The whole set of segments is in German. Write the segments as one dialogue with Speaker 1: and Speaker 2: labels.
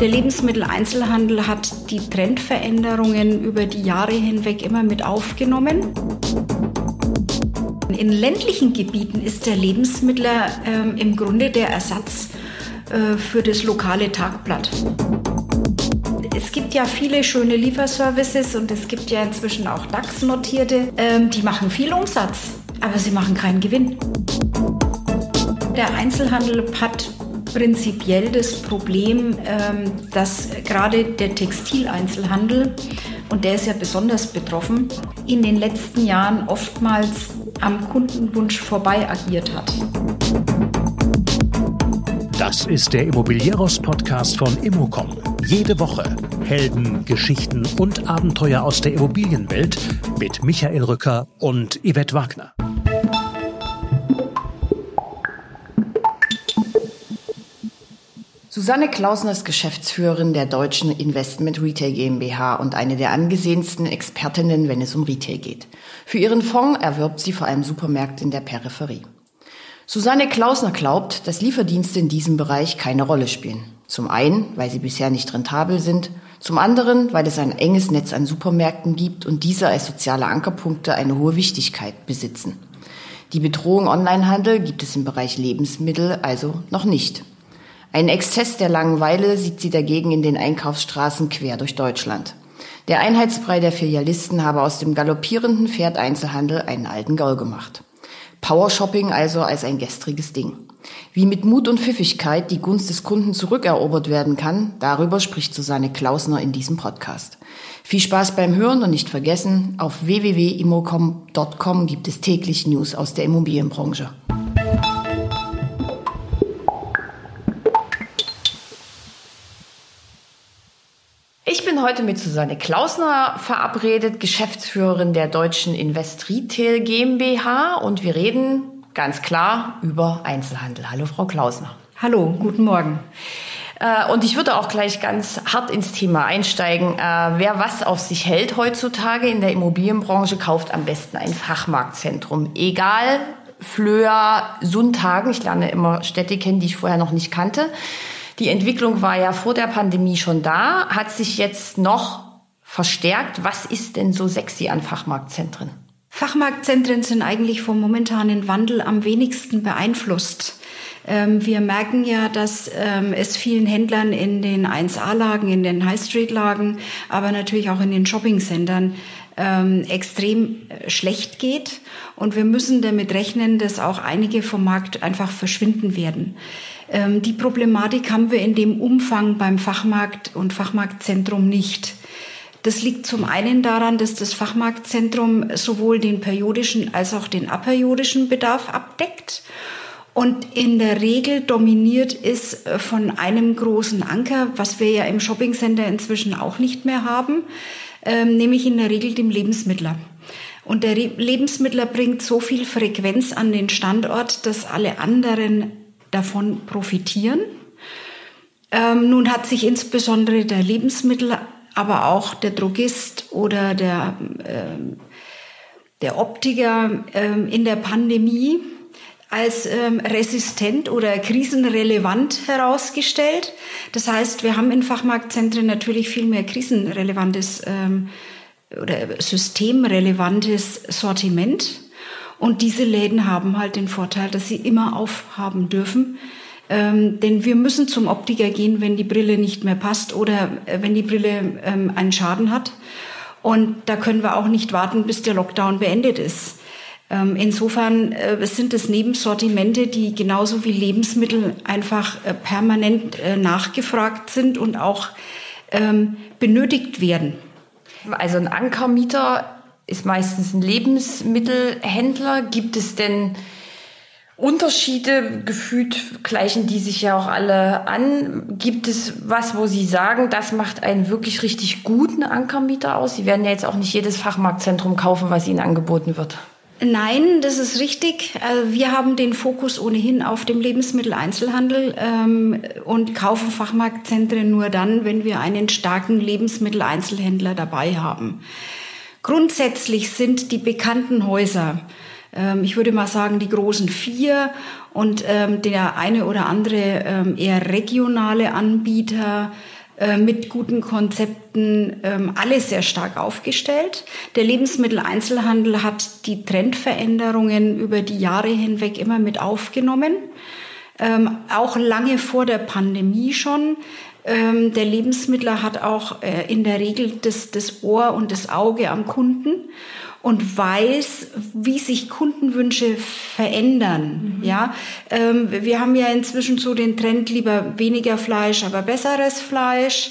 Speaker 1: Der Lebensmitteleinzelhandel hat die Trendveränderungen über die Jahre hinweg immer mit aufgenommen. In ländlichen Gebieten ist der Lebensmittler äh, im Grunde der Ersatz äh, für das lokale Tagblatt. Es gibt ja viele schöne Lieferservices und es gibt ja inzwischen auch DAX-Notierte, ähm, die machen viel Umsatz, aber sie machen keinen Gewinn. Der Einzelhandel hat prinzipiell das Problem, ähm, dass gerade der Textileinzelhandel, und der ist ja besonders betroffen, in den letzten Jahren oftmals am Kundenwunsch vorbei agiert hat.
Speaker 2: Das ist der Immobilieros-Podcast von Immocom. Jede Woche Helden, Geschichten und Abenteuer aus der Immobilienwelt mit Michael Rücker und Yvette Wagner.
Speaker 3: Susanne Klausner ist Geschäftsführerin der Deutschen Investment Retail GmbH und eine der angesehensten Expertinnen, wenn es um Retail geht. Für ihren Fonds erwirbt sie vor allem Supermärkte in der Peripherie. Susanne Klausner glaubt, dass Lieferdienste in diesem Bereich keine Rolle spielen. Zum einen, weil sie bisher nicht rentabel sind, zum anderen, weil es ein enges Netz an Supermärkten gibt und diese als soziale Ankerpunkte eine hohe Wichtigkeit besitzen. Die Bedrohung Onlinehandel gibt es im Bereich Lebensmittel also noch nicht. Einen Exzess der Langeweile sieht sie dagegen in den Einkaufsstraßen quer durch Deutschland. Der Einheitsbrei der Filialisten habe aus dem galoppierenden Pferd Einzelhandel einen alten Gaul gemacht. Powershopping also als ein gestriges Ding. Wie mit Mut und Pfiffigkeit die Gunst des Kunden zurückerobert werden kann, darüber spricht Susanne Klausner in diesem Podcast. Viel Spaß beim Hören und nicht vergessen, auf www.immocom.com gibt es täglich News aus der Immobilienbranche. Bin heute mit Susanne Klausner verabredet, Geschäftsführerin der Deutschen Invest Retail GmbH und wir reden ganz klar über Einzelhandel. Hallo Frau Klausner.
Speaker 1: Hallo, guten Morgen.
Speaker 3: Äh, und ich würde auch gleich ganz hart ins Thema einsteigen. Äh, wer was auf sich hält heutzutage in der Immobilienbranche, kauft am besten ein Fachmarktzentrum. Egal, Flöhr, Sundhagen, ich lerne immer Städte kennen, die ich vorher noch nicht kannte. Die Entwicklung war ja vor der Pandemie schon da, hat sich jetzt noch verstärkt. Was ist denn so sexy an Fachmarktzentren?
Speaker 1: Fachmarktzentren sind eigentlich vom momentanen Wandel am wenigsten beeinflusst. Ähm, wir merken ja, dass ähm, es vielen Händlern in den 1A-Lagen, in den High-Street-Lagen, aber natürlich auch in den Shopping-Centern ähm, extrem äh, schlecht geht. Und wir müssen damit rechnen, dass auch einige vom Markt einfach verschwinden werden. Ähm, die Problematik haben wir in dem Umfang beim Fachmarkt und Fachmarktzentrum nicht. Das liegt zum einen daran, dass das Fachmarktzentrum sowohl den periodischen als auch den aperiodischen Bedarf abdeckt und in der Regel dominiert ist äh, von einem großen Anker, was wir ja im Shoppingcenter inzwischen auch nicht mehr haben, ähm, nämlich in der Regel dem Lebensmittler. Und der Lebensmittler bringt so viel Frequenz an den Standort, dass alle anderen davon profitieren. Ähm, nun hat sich insbesondere der Lebensmittel, aber auch der Drogist oder der, ähm, der Optiker ähm, in der Pandemie als ähm, resistent oder krisenrelevant herausgestellt. Das heißt, wir haben in Fachmarktzentren natürlich viel mehr krisenrelevantes ähm, oder systemrelevantes Sortiment. Und diese Läden haben halt den Vorteil, dass sie immer aufhaben dürfen. Ähm, denn wir müssen zum Optiker gehen, wenn die Brille nicht mehr passt oder äh, wenn die Brille ähm, einen Schaden hat. Und da können wir auch nicht warten, bis der Lockdown beendet ist. Ähm, insofern äh, sind es Nebensortimente, die genauso wie Lebensmittel einfach äh, permanent äh, nachgefragt sind und auch ähm, benötigt werden.
Speaker 3: Also ein Ankermieter ist meistens ein Lebensmittelhändler. Gibt es denn Unterschiede gefühlt gleichen die sich ja auch alle an. Gibt es was, wo Sie sagen, das macht einen wirklich richtig guten Ankermieter aus? Sie werden ja jetzt auch nicht jedes Fachmarktzentrum kaufen, was Ihnen angeboten wird.
Speaker 1: Nein, das ist richtig. Äh, wir haben den Fokus ohnehin auf dem Lebensmitteleinzelhandel ähm, und kaufen Fachmarktzentren nur dann, wenn wir einen starken Lebensmitteleinzelhändler dabei haben. Grundsätzlich sind die bekannten Häuser ähm, ich würde mal sagen, die großen vier und ähm, der eine oder andere ähm, eher regionale Anbieter äh, mit guten Konzepten, ähm, alle sehr stark aufgestellt. Der Lebensmitteleinzelhandel hat die Trendveränderungen über die Jahre hinweg immer mit aufgenommen. Ähm, auch lange vor der Pandemie schon. Ähm, der Lebensmittler hat auch äh, in der Regel das, das Ohr und das Auge am Kunden und weiß, wie sich Kundenwünsche verändern. Mhm. Ja, ähm, wir haben ja inzwischen so den Trend lieber weniger Fleisch, aber besseres Fleisch.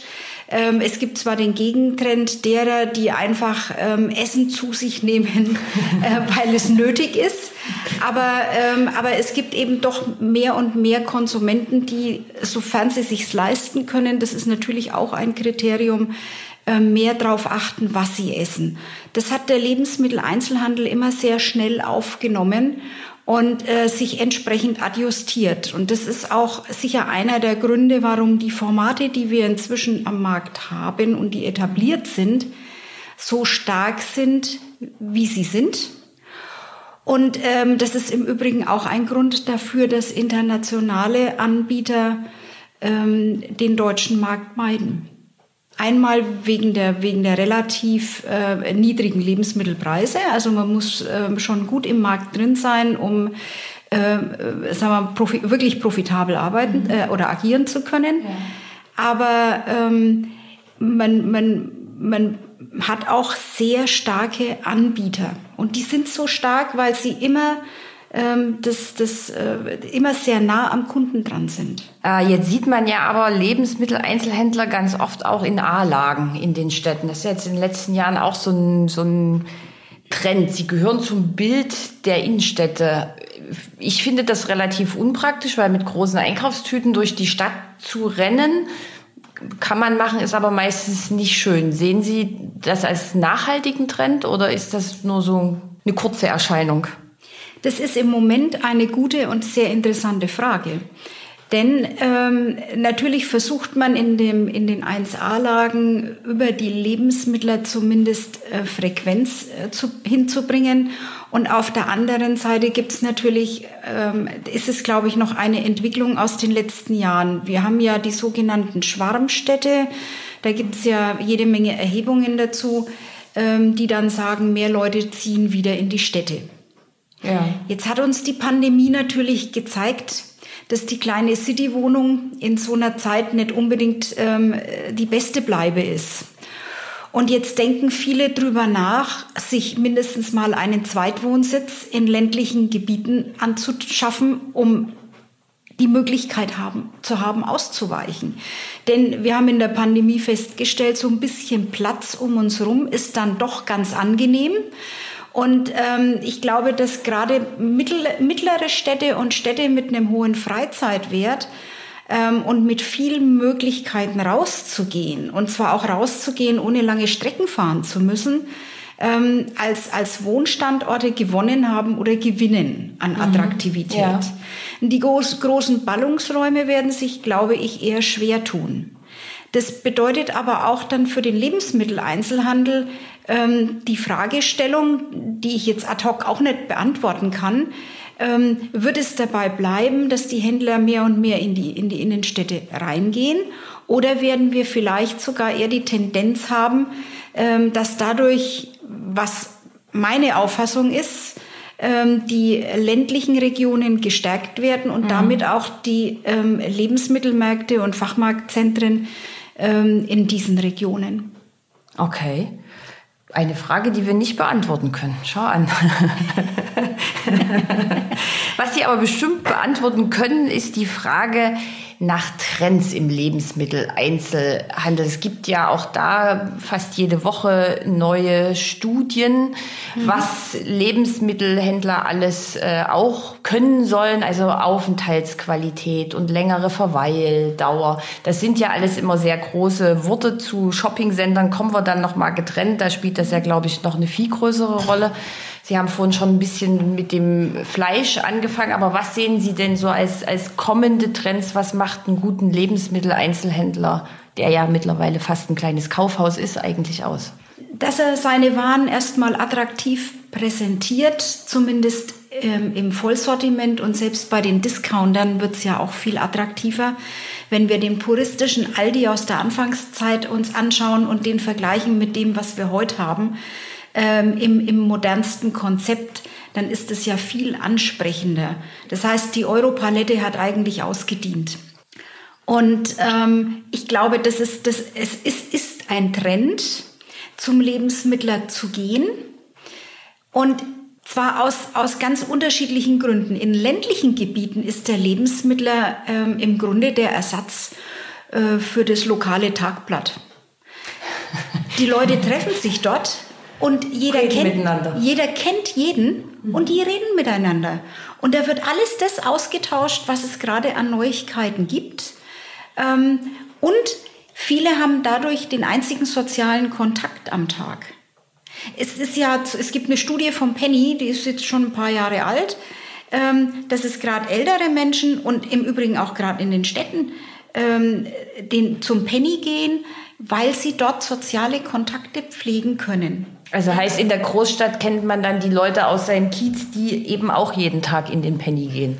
Speaker 1: Ähm, es gibt zwar den Gegentrend derer, die einfach ähm, Essen zu sich nehmen, äh, weil es nötig ist. Aber, ähm, aber es gibt eben doch mehr und mehr Konsumenten, die, sofern sie sich leisten können, das ist natürlich auch ein Kriterium, äh, mehr darauf achten, was sie essen. Das hat der Lebensmitteleinzelhandel immer sehr schnell aufgenommen und äh, sich entsprechend adjustiert. Und das ist auch sicher einer der Gründe, warum die Formate, die wir inzwischen am Markt haben und die etabliert sind, so stark sind, wie sie sind. Und ähm, das ist im Übrigen auch ein Grund dafür, dass internationale Anbieter ähm, den deutschen Markt meiden. Einmal wegen der, wegen der relativ äh, niedrigen Lebensmittelpreise. Also man muss äh, schon gut im Markt drin sein, um äh, sagen wir, profi wirklich profitabel arbeiten mhm. äh, oder agieren zu können. Ja. Aber ähm, man, man, man hat auch sehr starke Anbieter. Und die sind so stark, weil sie immer ähm, das, das äh, immer sehr nah am Kunden dran sind.
Speaker 3: Äh, jetzt sieht man ja aber Lebensmitteleinzelhändler ganz oft auch in A-Lagen in den Städten. Das ist jetzt in den letzten Jahren auch so ein, so ein Trend. Sie gehören zum Bild der Innenstädte. Ich finde das relativ unpraktisch, weil mit großen Einkaufstüten durch die Stadt zu rennen, kann man machen, ist aber meistens nicht schön. Sehen Sie das als nachhaltigen Trend oder ist das nur so eine kurze Erscheinung?
Speaker 1: Das ist im Moment eine gute und sehr interessante Frage. Denn ähm, natürlich versucht man in, dem, in den 1a-Lagen über die Lebensmittler zumindest äh, Frequenz äh, zu, hinzubringen. Und auf der anderen Seite gibt es natürlich, ähm, ist es glaube ich noch eine Entwicklung aus den letzten Jahren. Wir haben ja die sogenannten Schwarmstädte. Da gibt es ja jede Menge Erhebungen dazu, ähm, die dann sagen, mehr Leute ziehen wieder in die Städte. Ja. Jetzt hat uns die Pandemie natürlich gezeigt, dass die kleine City-Wohnung in so einer Zeit nicht unbedingt ähm, die beste Bleibe ist. Und jetzt denken viele drüber nach, sich mindestens mal einen Zweitwohnsitz in ländlichen Gebieten anzuschaffen, um die Möglichkeit haben, zu haben, auszuweichen. Denn wir haben in der Pandemie festgestellt, so ein bisschen Platz um uns herum ist dann doch ganz angenehm. Und ähm, ich glaube, dass gerade mittel, mittlere Städte und Städte mit einem hohen Freizeitwert ähm, und mit vielen Möglichkeiten rauszugehen, und zwar auch rauszugehen, ohne lange Strecken fahren zu müssen, ähm, als, als Wohnstandorte gewonnen haben oder gewinnen an mhm. Attraktivität. Ja. Die groß, großen Ballungsräume werden sich, glaube ich, eher schwer tun. Das bedeutet aber auch dann für den Lebensmitteleinzelhandel ähm, die Fragestellung, die ich jetzt ad hoc auch nicht beantworten kann, ähm, wird es dabei bleiben, dass die Händler mehr und mehr in die, in die Innenstädte reingehen? Oder werden wir vielleicht sogar eher die Tendenz haben, ähm, dass dadurch, was meine Auffassung ist, ähm, die ländlichen Regionen gestärkt werden und mhm. damit auch die ähm, Lebensmittelmärkte und Fachmarktzentren ähm, in diesen Regionen.
Speaker 3: Okay. Eine Frage, die wir nicht beantworten können. Schau an. Was Sie aber bestimmt beantworten können, ist die Frage, nach Trends im Lebensmitteleinzelhandel. Es gibt ja auch da fast jede Woche neue Studien, mhm. was Lebensmittelhändler alles äh, auch können sollen, also Aufenthaltsqualität und längere Verweildauer. Das sind ja alles immer sehr große Worte zu Shopping-Sendern. Kommen wir dann noch mal getrennt. Da spielt das ja, glaube ich, noch eine viel größere Rolle. Sie haben vorhin schon ein bisschen mit dem Fleisch angefangen, aber was sehen Sie denn so als, als kommende Trends? Was macht einen guten Lebensmitteleinzelhändler, der ja mittlerweile fast ein kleines Kaufhaus ist, eigentlich aus?
Speaker 1: Dass er seine Waren erstmal attraktiv präsentiert, zumindest ähm, im Vollsortiment und selbst bei den Discountern wird es ja auch viel attraktiver. Wenn wir den puristischen Aldi aus der Anfangszeit uns anschauen und den vergleichen mit dem, was wir heute haben, ähm, im, im modernsten Konzept, dann ist es ja viel ansprechender. Das heißt, die Europalette hat eigentlich ausgedient. Und ähm, ich glaube, das ist, das, es ist, ist ein Trend, zum Lebensmittler zu gehen. Und zwar aus, aus ganz unterschiedlichen Gründen. In ländlichen Gebieten ist der Lebensmittler ähm, im Grunde der Ersatz äh, für das lokale Tagblatt. Die Leute treffen sich dort und jeder, kennt, jeder kennt jeden und die reden miteinander. Und da wird alles das ausgetauscht, was es gerade an Neuigkeiten gibt. Ähm, und viele haben dadurch den einzigen sozialen Kontakt am Tag. Es ist ja, es gibt eine Studie von Penny, die ist jetzt schon ein paar Jahre alt, ähm, dass es gerade ältere Menschen und im Übrigen auch gerade in den Städten ähm, den, zum Penny gehen, weil sie dort soziale Kontakte pflegen können.
Speaker 3: Also heißt, in der Großstadt kennt man dann die Leute aus seinem Kiez, die eben auch jeden Tag in den Penny gehen.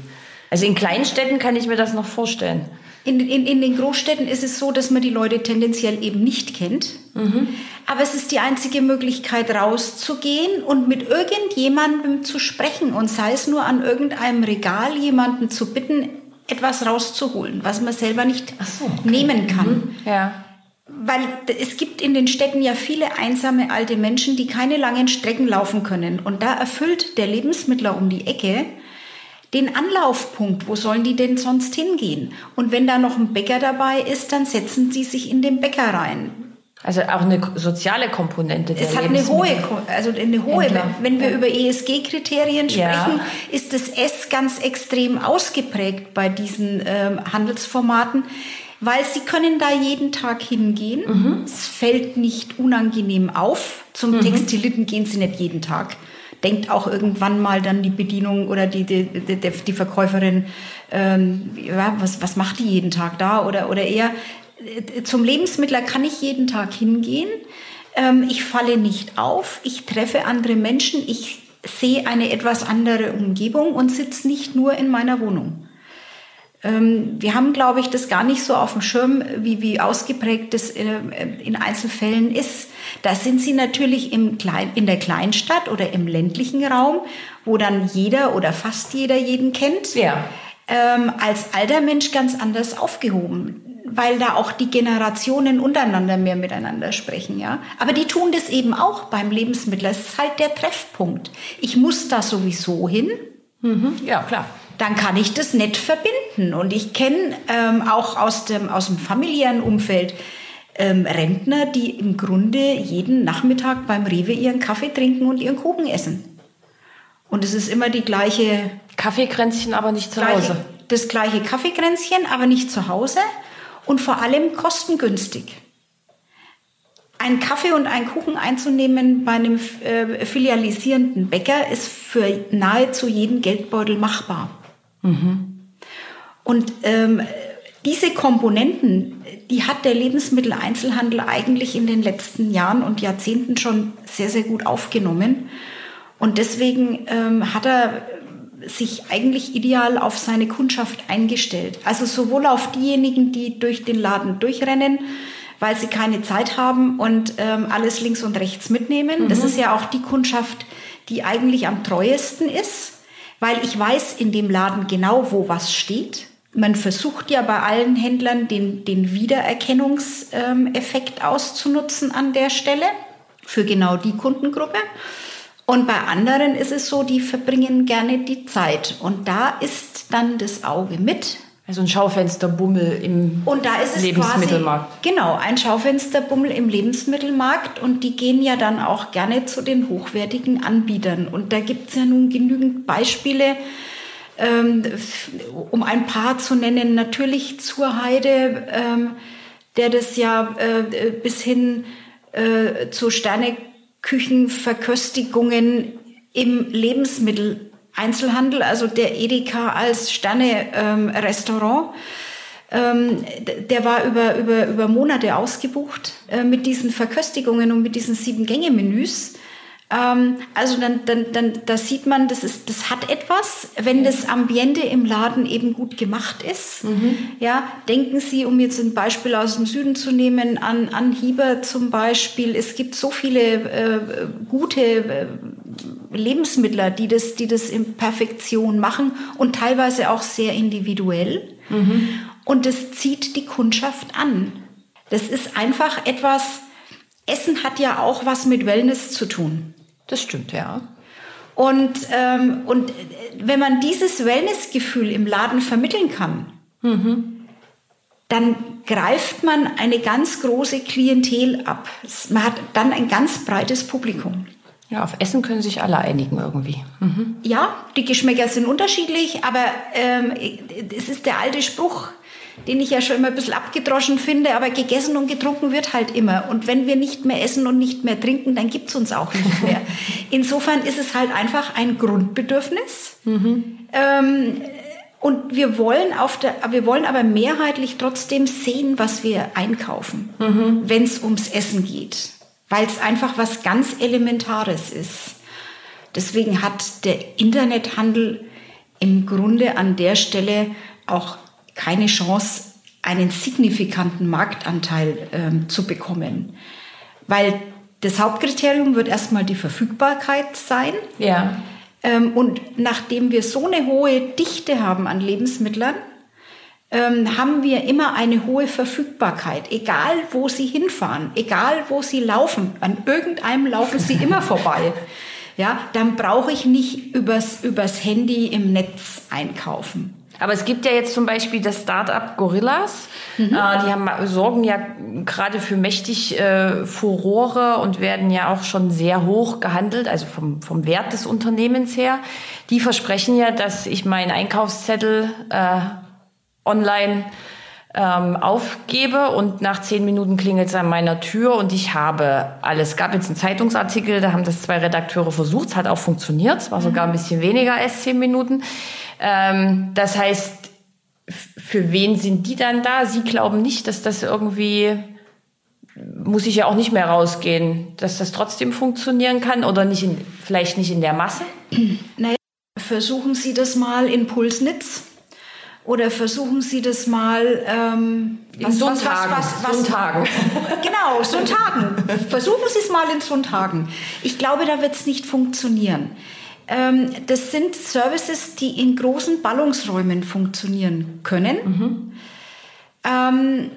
Speaker 3: Also in Kleinstädten kann ich mir das noch vorstellen.
Speaker 1: In, in, in den Großstädten ist es so, dass man die Leute tendenziell eben nicht kennt. Mhm. Aber es ist die einzige Möglichkeit, rauszugehen und mit irgendjemandem zu sprechen und sei es nur an irgendeinem Regal jemanden zu bitten, etwas rauszuholen, was man selber nicht so, okay. nehmen kann. Mhm. Ja. Weil es gibt in den Städten ja viele einsame alte Menschen, die keine langen Strecken laufen können. Und da erfüllt der Lebensmittler um die Ecke den Anlaufpunkt. Wo sollen die denn sonst hingehen? Und wenn da noch ein Bäcker dabei ist, dann setzen sie sich in den Bäcker rein.
Speaker 3: Also auch eine soziale Komponente.
Speaker 1: Es hat eine hohe, also eine hohe. Händler. Wenn wir über ESG-Kriterien sprechen, ja. ist das S ganz extrem ausgeprägt bei diesen ähm, Handelsformaten, weil sie können da jeden Tag hingehen. Mhm. Es fällt nicht unangenehm auf. Zum mhm. Textiliten gehen sie nicht jeden Tag denkt auch irgendwann mal dann die Bedienung oder die, die, die, die Verkäuferin, ähm, ja, was, was macht die jeden Tag da? Oder, oder eher, äh, zum Lebensmittler kann ich jeden Tag hingehen. Ähm, ich falle nicht auf, ich treffe andere Menschen, ich sehe eine etwas andere Umgebung und sitze nicht nur in meiner Wohnung. Ähm, wir haben, glaube ich, das gar nicht so auf dem Schirm, wie, wie ausgeprägt das äh, in Einzelfällen ist. Da sind sie natürlich im Klein, in der Kleinstadt oder im ländlichen Raum, wo dann jeder oder fast jeder jeden kennt. Ja. Ähm, als alter Mensch ganz anders aufgehoben, weil da auch die Generationen untereinander mehr miteinander sprechen, ja. Aber die tun das eben auch beim Lebensmittel. Das ist halt der Treffpunkt. Ich muss da sowieso hin.
Speaker 3: Mhm. Ja, klar
Speaker 1: dann kann ich das nett verbinden. Und ich kenne ähm, auch aus dem, aus dem familiären Umfeld ähm, Rentner, die im Grunde jeden Nachmittag beim Rewe ihren Kaffee trinken und ihren Kuchen essen. Und es ist immer die gleiche...
Speaker 3: Kaffeekränzchen, aber nicht zu
Speaker 1: gleiche,
Speaker 3: Hause.
Speaker 1: Das gleiche Kaffeekränzchen, aber nicht zu Hause. Und vor allem kostengünstig. Ein Kaffee und ein Kuchen einzunehmen bei einem äh, filialisierenden Bäcker ist für nahezu jeden Geldbeutel machbar. Mhm. Und ähm, diese Komponenten, die hat der Lebensmitteleinzelhandel eigentlich in den letzten Jahren und Jahrzehnten schon sehr, sehr gut aufgenommen. Und deswegen ähm, hat er sich eigentlich ideal auf seine Kundschaft eingestellt. Also sowohl auf diejenigen, die durch den Laden durchrennen, weil sie keine Zeit haben und ähm, alles links und rechts mitnehmen. Mhm. Das ist ja auch die Kundschaft, die eigentlich am treuesten ist weil ich weiß in dem Laden genau, wo was steht. Man versucht ja bei allen Händlern den, den Wiedererkennungseffekt auszunutzen an der Stelle für genau die Kundengruppe. Und bei anderen ist es so, die verbringen gerne die Zeit. Und da ist dann das Auge mit,
Speaker 3: also ein Schaufensterbummel im
Speaker 1: und da ist es
Speaker 3: Lebensmittelmarkt.
Speaker 1: Quasi, genau, ein Schaufensterbummel im Lebensmittelmarkt und die gehen ja dann auch gerne zu den hochwertigen Anbietern. Und da gibt es ja nun genügend Beispiele, ähm, um ein paar zu nennen. Natürlich zur Heide, ähm, der das ja äh, bis hin äh, zu Sterneküchenverköstigungen im Lebensmittel Einzelhandel, also der Edeka als Sterne-Restaurant. Ähm, der war über, über, über Monate ausgebucht äh, mit diesen Verköstigungen und mit diesen sieben Gänge-Menüs. Ähm, also dann, dann, dann da sieht man, das, ist, das hat etwas, wenn das Ambiente im Laden eben gut gemacht ist. Mhm. Ja, denken Sie, um jetzt ein Beispiel aus dem Süden zu nehmen, an, an Hieber zum Beispiel. Es gibt so viele äh, gute äh, Lebensmittler, die das, die das in Perfektion machen und teilweise auch sehr individuell. Mhm. Und das zieht die Kundschaft an. Das ist einfach etwas, Essen hat ja auch was mit Wellness zu tun.
Speaker 3: Das stimmt, ja.
Speaker 1: Und, ähm, und wenn man dieses Wellnessgefühl im Laden vermitteln kann, mhm. dann greift man eine ganz große Klientel ab. Man hat dann ein ganz breites Publikum.
Speaker 3: Ja, auf Essen können sich alle einigen irgendwie.
Speaker 1: Mhm. Ja, die Geschmäcker sind unterschiedlich, aber ähm, es ist der alte Spruch, den ich ja schon immer ein bisschen abgedroschen finde, aber gegessen und getrunken wird halt immer. Und wenn wir nicht mehr essen und nicht mehr trinken, dann gibt's uns auch nicht mehr. Insofern ist es halt einfach ein Grundbedürfnis. Mhm. Ähm, und wir wollen, auf der, wir wollen aber mehrheitlich trotzdem sehen, was wir einkaufen, mhm. wenn es ums Essen geht. Weil es einfach was ganz Elementares ist. Deswegen hat der Internethandel im Grunde an der Stelle auch keine Chance, einen signifikanten Marktanteil ähm, zu bekommen. Weil das Hauptkriterium wird erstmal die Verfügbarkeit sein.
Speaker 3: Ja.
Speaker 1: Ähm, und nachdem wir so eine hohe Dichte haben an Lebensmitteln, ähm, haben wir immer eine hohe Verfügbarkeit, egal wo sie hinfahren, egal wo sie laufen. An irgendeinem laufen sie immer vorbei. Ja, dann brauche ich nicht übers, übers Handy im Netz einkaufen.
Speaker 3: Aber es gibt ja jetzt zum Beispiel das Startup Gorillas. Mhm. Äh, die haben, sorgen ja gerade für mächtig äh, Furore und werden ja auch schon sehr hoch gehandelt, also vom, vom Wert des Unternehmens her. Die versprechen ja, dass ich meinen Einkaufszettel äh, online ähm, aufgebe und nach zehn Minuten klingelt es an meiner Tür und ich habe alles. Es gab jetzt einen Zeitungsartikel, da haben das zwei Redakteure versucht, es hat auch funktioniert, es war sogar ein bisschen weniger als zehn Minuten. Ähm, das heißt, für wen sind die dann da? Sie glauben nicht, dass das irgendwie muss ich ja auch nicht mehr rausgehen, dass das trotzdem funktionieren kann oder nicht in, vielleicht nicht in der Masse?
Speaker 1: Naja, versuchen Sie das mal in Pulsnitz oder versuchen Sie das mal
Speaker 3: ähm, in Sonntagen. Was, was, was, Sonntagen.
Speaker 1: genau, Sonntagen. versuchen Sie es mal in Sonntagen. Ich glaube, da wird es nicht funktionieren. Ähm, das sind Services, die in großen Ballungsräumen funktionieren können. Mhm. Ähm,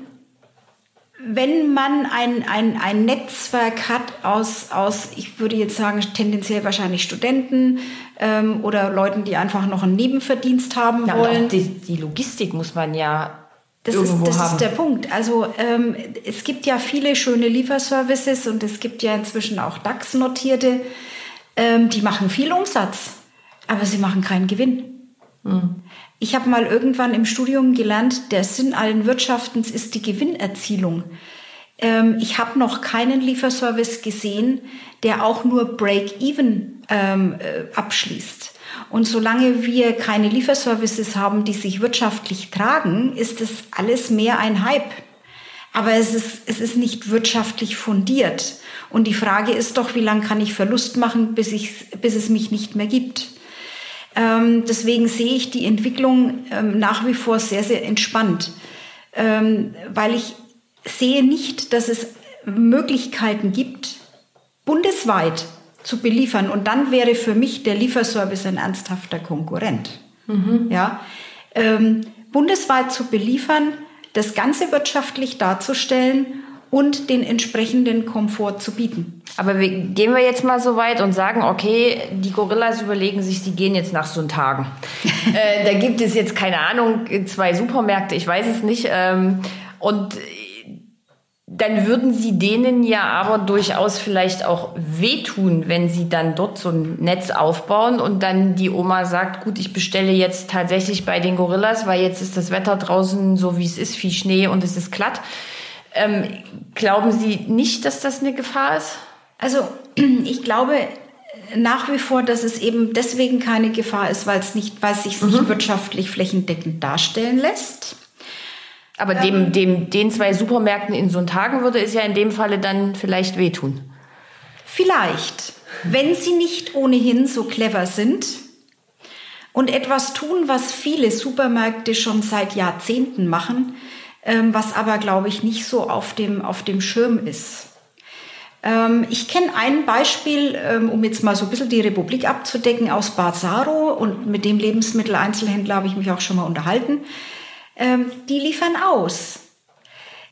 Speaker 1: wenn man ein, ein, ein Netzwerk hat aus, aus, ich würde jetzt sagen, tendenziell wahrscheinlich Studenten ähm, oder Leuten, die einfach noch einen Nebenverdienst haben ja, wollen.
Speaker 3: Die, die, Logistik muss man ja
Speaker 1: das
Speaker 3: irgendwo
Speaker 1: ist, das
Speaker 3: haben.
Speaker 1: ist der Punkt. Also ähm, es gibt ja viele schöne Lieferservices und es gibt ja inzwischen auch DAX-notierte ähm, die machen viel Umsatz, aber sie machen keinen Gewinn. Mhm. Ich habe mal irgendwann im Studium gelernt, der Sinn allen Wirtschaftens ist die Gewinnerzielung. Ähm, ich habe noch keinen Lieferservice gesehen, der auch nur Break-Even ähm, äh, abschließt. Und solange wir keine Lieferservices haben, die sich wirtschaftlich tragen, ist das alles mehr ein Hype. Aber es ist, es ist nicht wirtschaftlich fundiert. Und die Frage ist doch, wie lange kann ich Verlust machen, bis, ich, bis es mich nicht mehr gibt? Ähm, deswegen sehe ich die Entwicklung ähm, nach wie vor sehr, sehr entspannt, ähm, weil ich sehe nicht, dass es Möglichkeiten gibt, bundesweit zu beliefern. Und dann wäre für mich der Lieferservice ein ernsthafter Konkurrent. Mhm. Ja, ähm, bundesweit zu beliefern, das Ganze wirtschaftlich darzustellen und den entsprechenden Komfort zu bieten.
Speaker 3: Aber wir, gehen wir jetzt mal so weit und sagen, okay, die Gorillas überlegen sich, sie gehen jetzt nach Sonntagen. äh, da gibt es jetzt, keine Ahnung, zwei Supermärkte, ich weiß es nicht. Ähm, und dann würden sie denen ja aber durchaus vielleicht auch wehtun, wenn sie dann dort so ein Netz aufbauen und dann die Oma sagt, gut, ich bestelle jetzt tatsächlich bei den Gorillas, weil jetzt ist das Wetter draußen so, wie es ist, viel Schnee und es ist glatt. Ähm, glauben Sie nicht, dass das eine Gefahr ist?
Speaker 1: Also ich glaube nach wie vor, dass es eben deswegen keine Gefahr ist, weil es nicht, weil es sich mhm. nicht wirtschaftlich flächendeckend darstellen lässt.
Speaker 3: Aber dem, ähm. dem, den zwei Supermärkten in so Tagen würde es ja in dem Falle dann vielleicht wehtun.
Speaker 1: Vielleicht. wenn sie nicht ohnehin so clever sind und etwas tun, was viele Supermärkte schon seit Jahrzehnten machen, ähm, was aber, glaube ich, nicht so auf dem, auf dem Schirm ist. Ähm, ich kenne ein Beispiel, ähm, um jetzt mal so ein bisschen die Republik abzudecken, aus Bazzaro und mit dem Lebensmitteleinzelhändler habe ich mich auch schon mal unterhalten. Ähm, die liefern aus.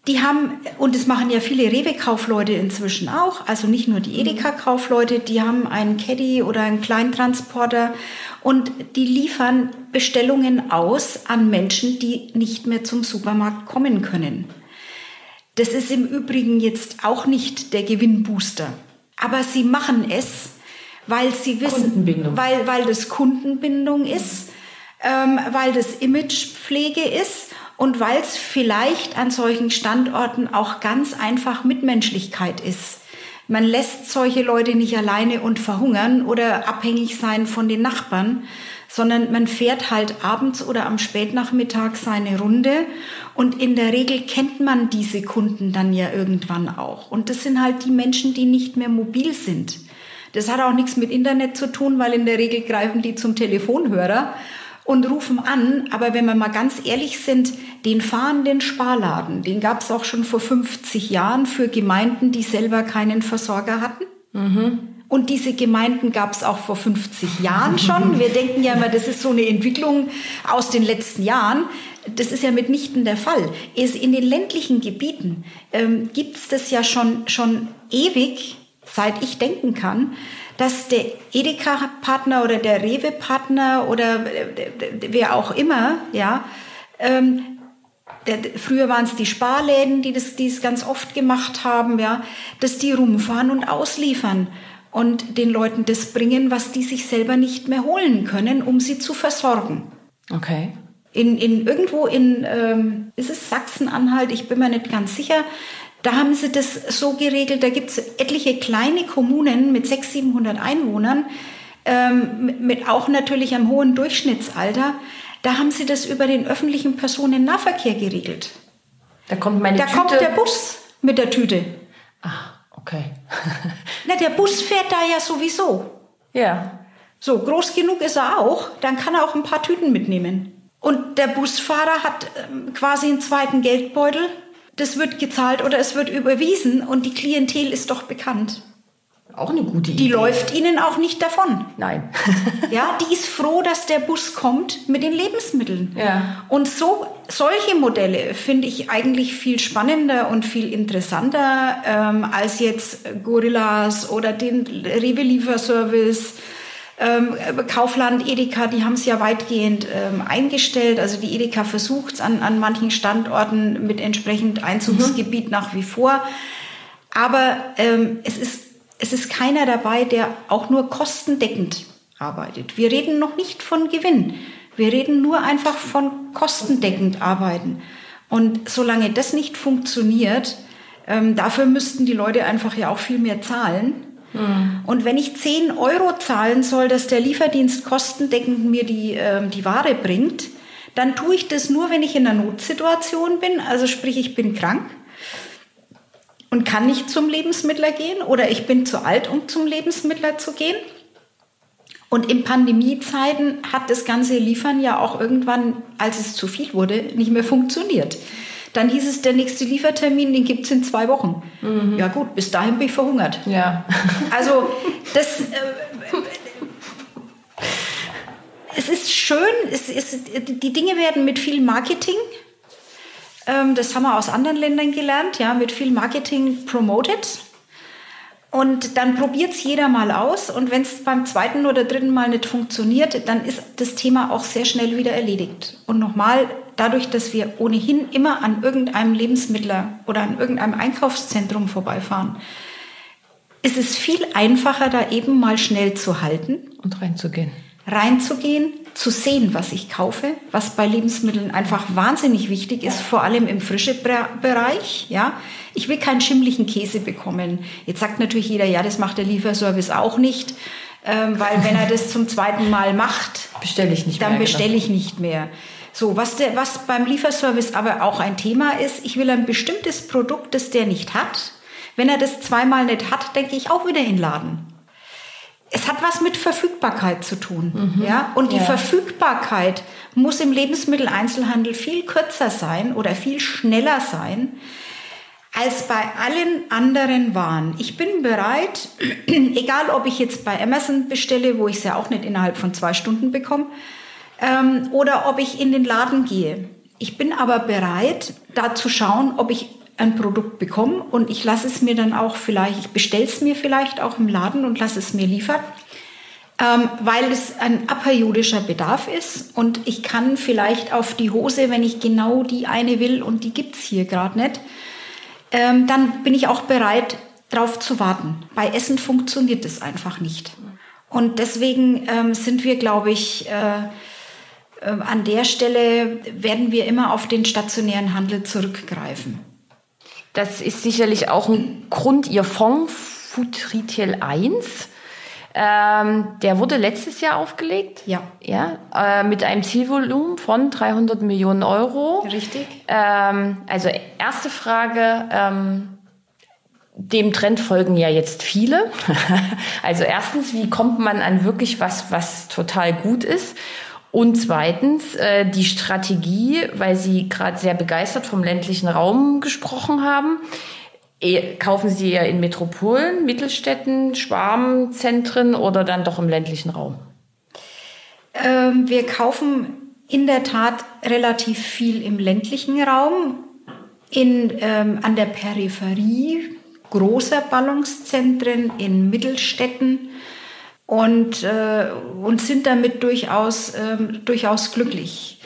Speaker 1: Die haben, und das machen ja viele Rewe-Kaufleute inzwischen auch, also nicht nur die Edeka-Kaufleute, die haben einen Caddy oder einen Kleintransporter und die liefern Bestellungen aus an Menschen, die nicht mehr zum Supermarkt kommen können. Das ist im Übrigen jetzt auch nicht der Gewinnbooster. Aber sie machen es, weil sie wissen, weil, weil das Kundenbindung ist, ähm, weil das Imagepflege ist und weil es vielleicht an solchen Standorten auch ganz einfach Mitmenschlichkeit ist. Man lässt solche Leute nicht alleine und verhungern oder abhängig sein von den Nachbarn, sondern man fährt halt abends oder am Spätnachmittag seine Runde und in der Regel kennt man diese Kunden dann ja irgendwann auch. Und das sind halt die Menschen, die nicht mehr mobil sind. Das hat auch nichts mit Internet zu tun, weil in der Regel greifen die zum Telefonhörer und rufen an. Aber wenn wir mal ganz ehrlich sind, den fahrenden Sparladen, den gab es auch schon vor 50 Jahren für Gemeinden, die selber keinen Versorger hatten. Mhm. Und diese Gemeinden gab es auch vor 50 Jahren schon. Wir denken ja immer, das ist so eine Entwicklung aus den letzten Jahren. Das ist ja mitnichten der Fall. In den ländlichen Gebieten ähm, gibt es das ja schon, schon ewig, seit ich denken kann, dass der Edeka-Partner oder der Rewe-Partner oder wer auch immer, ja, ähm, der, früher waren es die Sparläden, die das, die es ganz oft gemacht haben, ja, dass die rumfahren und ausliefern und den Leuten das bringen, was die sich selber nicht mehr holen können, um sie zu versorgen.
Speaker 3: Okay.
Speaker 1: In, in irgendwo in, ähm, ist es Sachsen-Anhalt, ich bin mir nicht ganz sicher, da haben sie das so geregelt, da gibt es etliche kleine Kommunen mit 600, 700 Einwohnern, ähm, mit auch natürlich einem hohen Durchschnittsalter. Da haben sie das über den öffentlichen Personennahverkehr geregelt.
Speaker 3: Da kommt meine
Speaker 1: da
Speaker 3: Tüte.
Speaker 1: kommt der Bus mit der Tüte.
Speaker 3: Ah. Okay.
Speaker 1: Na, der Bus fährt da ja sowieso.
Speaker 3: Ja.
Speaker 1: So, groß genug ist er auch, dann kann er auch ein paar Tüten mitnehmen. Und der Busfahrer hat ähm, quasi einen zweiten Geldbeutel. Das wird gezahlt oder es wird überwiesen und die Klientel ist doch bekannt.
Speaker 3: Auch eine gute
Speaker 1: Idee. Die läuft ihnen auch nicht davon.
Speaker 3: Nein.
Speaker 1: ja, die ist froh, dass der Bus kommt mit den Lebensmitteln.
Speaker 3: Ja.
Speaker 1: Und so solche Modelle finde ich eigentlich viel spannender und viel interessanter ähm, als jetzt Gorillas oder den Rewe Lieferservice. Ähm, Kaufland, Edeka, die haben es ja weitgehend ähm, eingestellt. Also die Edeka versucht es an, an manchen Standorten mit entsprechend Einzugsgebiet mhm. nach wie vor. Aber ähm, es ist es ist keiner dabei, der auch nur kostendeckend arbeitet. Wir reden noch nicht von Gewinn. Wir reden nur einfach von kostendeckend arbeiten. Und solange das nicht funktioniert, ähm, dafür müssten die Leute einfach ja auch viel mehr zahlen. Mhm. Und wenn ich 10 Euro zahlen soll, dass der Lieferdienst kostendeckend mir die, ähm, die Ware bringt, dann tue ich das nur, wenn ich in einer Notsituation bin. Also sprich, ich bin krank und kann nicht zum Lebensmittler gehen oder ich bin zu alt, um zum Lebensmittler zu gehen. Und in Pandemiezeiten hat das ganze Liefern ja auch irgendwann, als es zu viel wurde, nicht mehr funktioniert. Dann hieß es, der nächste Liefertermin, den gibt es in zwei Wochen. Mhm. Ja gut, bis dahin bin ich verhungert.
Speaker 3: Ja.
Speaker 1: Also das... Äh, es ist schön, es ist, die Dinge werden mit viel Marketing ähm, das haben wir aus anderen Ländern gelernt, ja, mit viel Marketing promoted. Und dann probiert es jeder mal aus. Und wenn es beim zweiten oder dritten Mal nicht funktioniert, dann ist das Thema auch sehr schnell wieder erledigt. Und nochmal, dadurch, dass wir ohnehin immer an irgendeinem Lebensmittler oder an irgendeinem Einkaufszentrum vorbeifahren, ist es viel einfacher, da eben mal schnell zu halten.
Speaker 3: Und reinzugehen.
Speaker 1: Reinzugehen, zu sehen, was ich kaufe, was bei Lebensmitteln einfach wahnsinnig wichtig ist, vor allem im frischen Bereich. Ja, ich will keinen schimmlichen Käse bekommen. Jetzt sagt natürlich jeder, ja, das macht der Lieferservice auch nicht, ähm, weil wenn er das zum zweiten Mal macht,
Speaker 3: bestelle ich nicht
Speaker 1: dann
Speaker 3: mehr.
Speaker 1: Dann bestelle genau. ich nicht mehr. So, was, der, was beim Lieferservice aber auch ein Thema ist, ich will ein bestimmtes Produkt, das der nicht hat. Wenn er das zweimal nicht hat, denke ich auch wieder in den Laden. Es hat was mit Verfügbarkeit zu tun. Mhm. Ja? Und die ja. Verfügbarkeit muss im Lebensmitteleinzelhandel viel kürzer sein oder viel schneller sein als bei allen anderen Waren. Ich bin bereit, egal ob ich jetzt bei Amazon bestelle, wo ich es ja auch nicht innerhalb von zwei Stunden bekomme, ähm, oder ob ich in den Laden gehe. Ich bin aber bereit, da zu schauen, ob ich ein Produkt bekomme und ich lasse es mir dann auch vielleicht, ich bestelle es mir vielleicht auch im Laden und lasse es mir liefern, ähm, weil es ein aperiodischer Bedarf ist und ich kann vielleicht auf die Hose, wenn ich genau die eine will und die gibt's hier gerade nicht, ähm, dann bin ich auch bereit, darauf zu warten. Bei Essen funktioniert es einfach nicht. Und deswegen ähm, sind wir, glaube ich, äh, äh, an der Stelle werden wir immer auf den stationären Handel zurückgreifen.
Speaker 3: Das ist sicherlich auch ein Grund, Ihr Fonds Food Retail 1. Ähm, der wurde letztes Jahr aufgelegt.
Speaker 1: Ja.
Speaker 3: Ja, äh, mit einem Zielvolumen von 300 Millionen Euro.
Speaker 1: Richtig.
Speaker 3: Ähm, also erste Frage. Ähm, dem Trend folgen ja jetzt viele. also erstens, wie kommt man an wirklich was, was total gut ist? Und zweitens äh, die Strategie, weil Sie gerade sehr begeistert vom ländlichen Raum gesprochen haben. E kaufen Sie ja in Metropolen, Mittelstädten, Schwarmzentren oder dann doch im ländlichen Raum?
Speaker 1: Ähm, wir kaufen in der Tat relativ viel im ländlichen Raum, in, ähm, an der Peripherie großer Ballungszentren, in Mittelstädten und, äh, und sind damit durchaus, ähm, durchaus glücklich.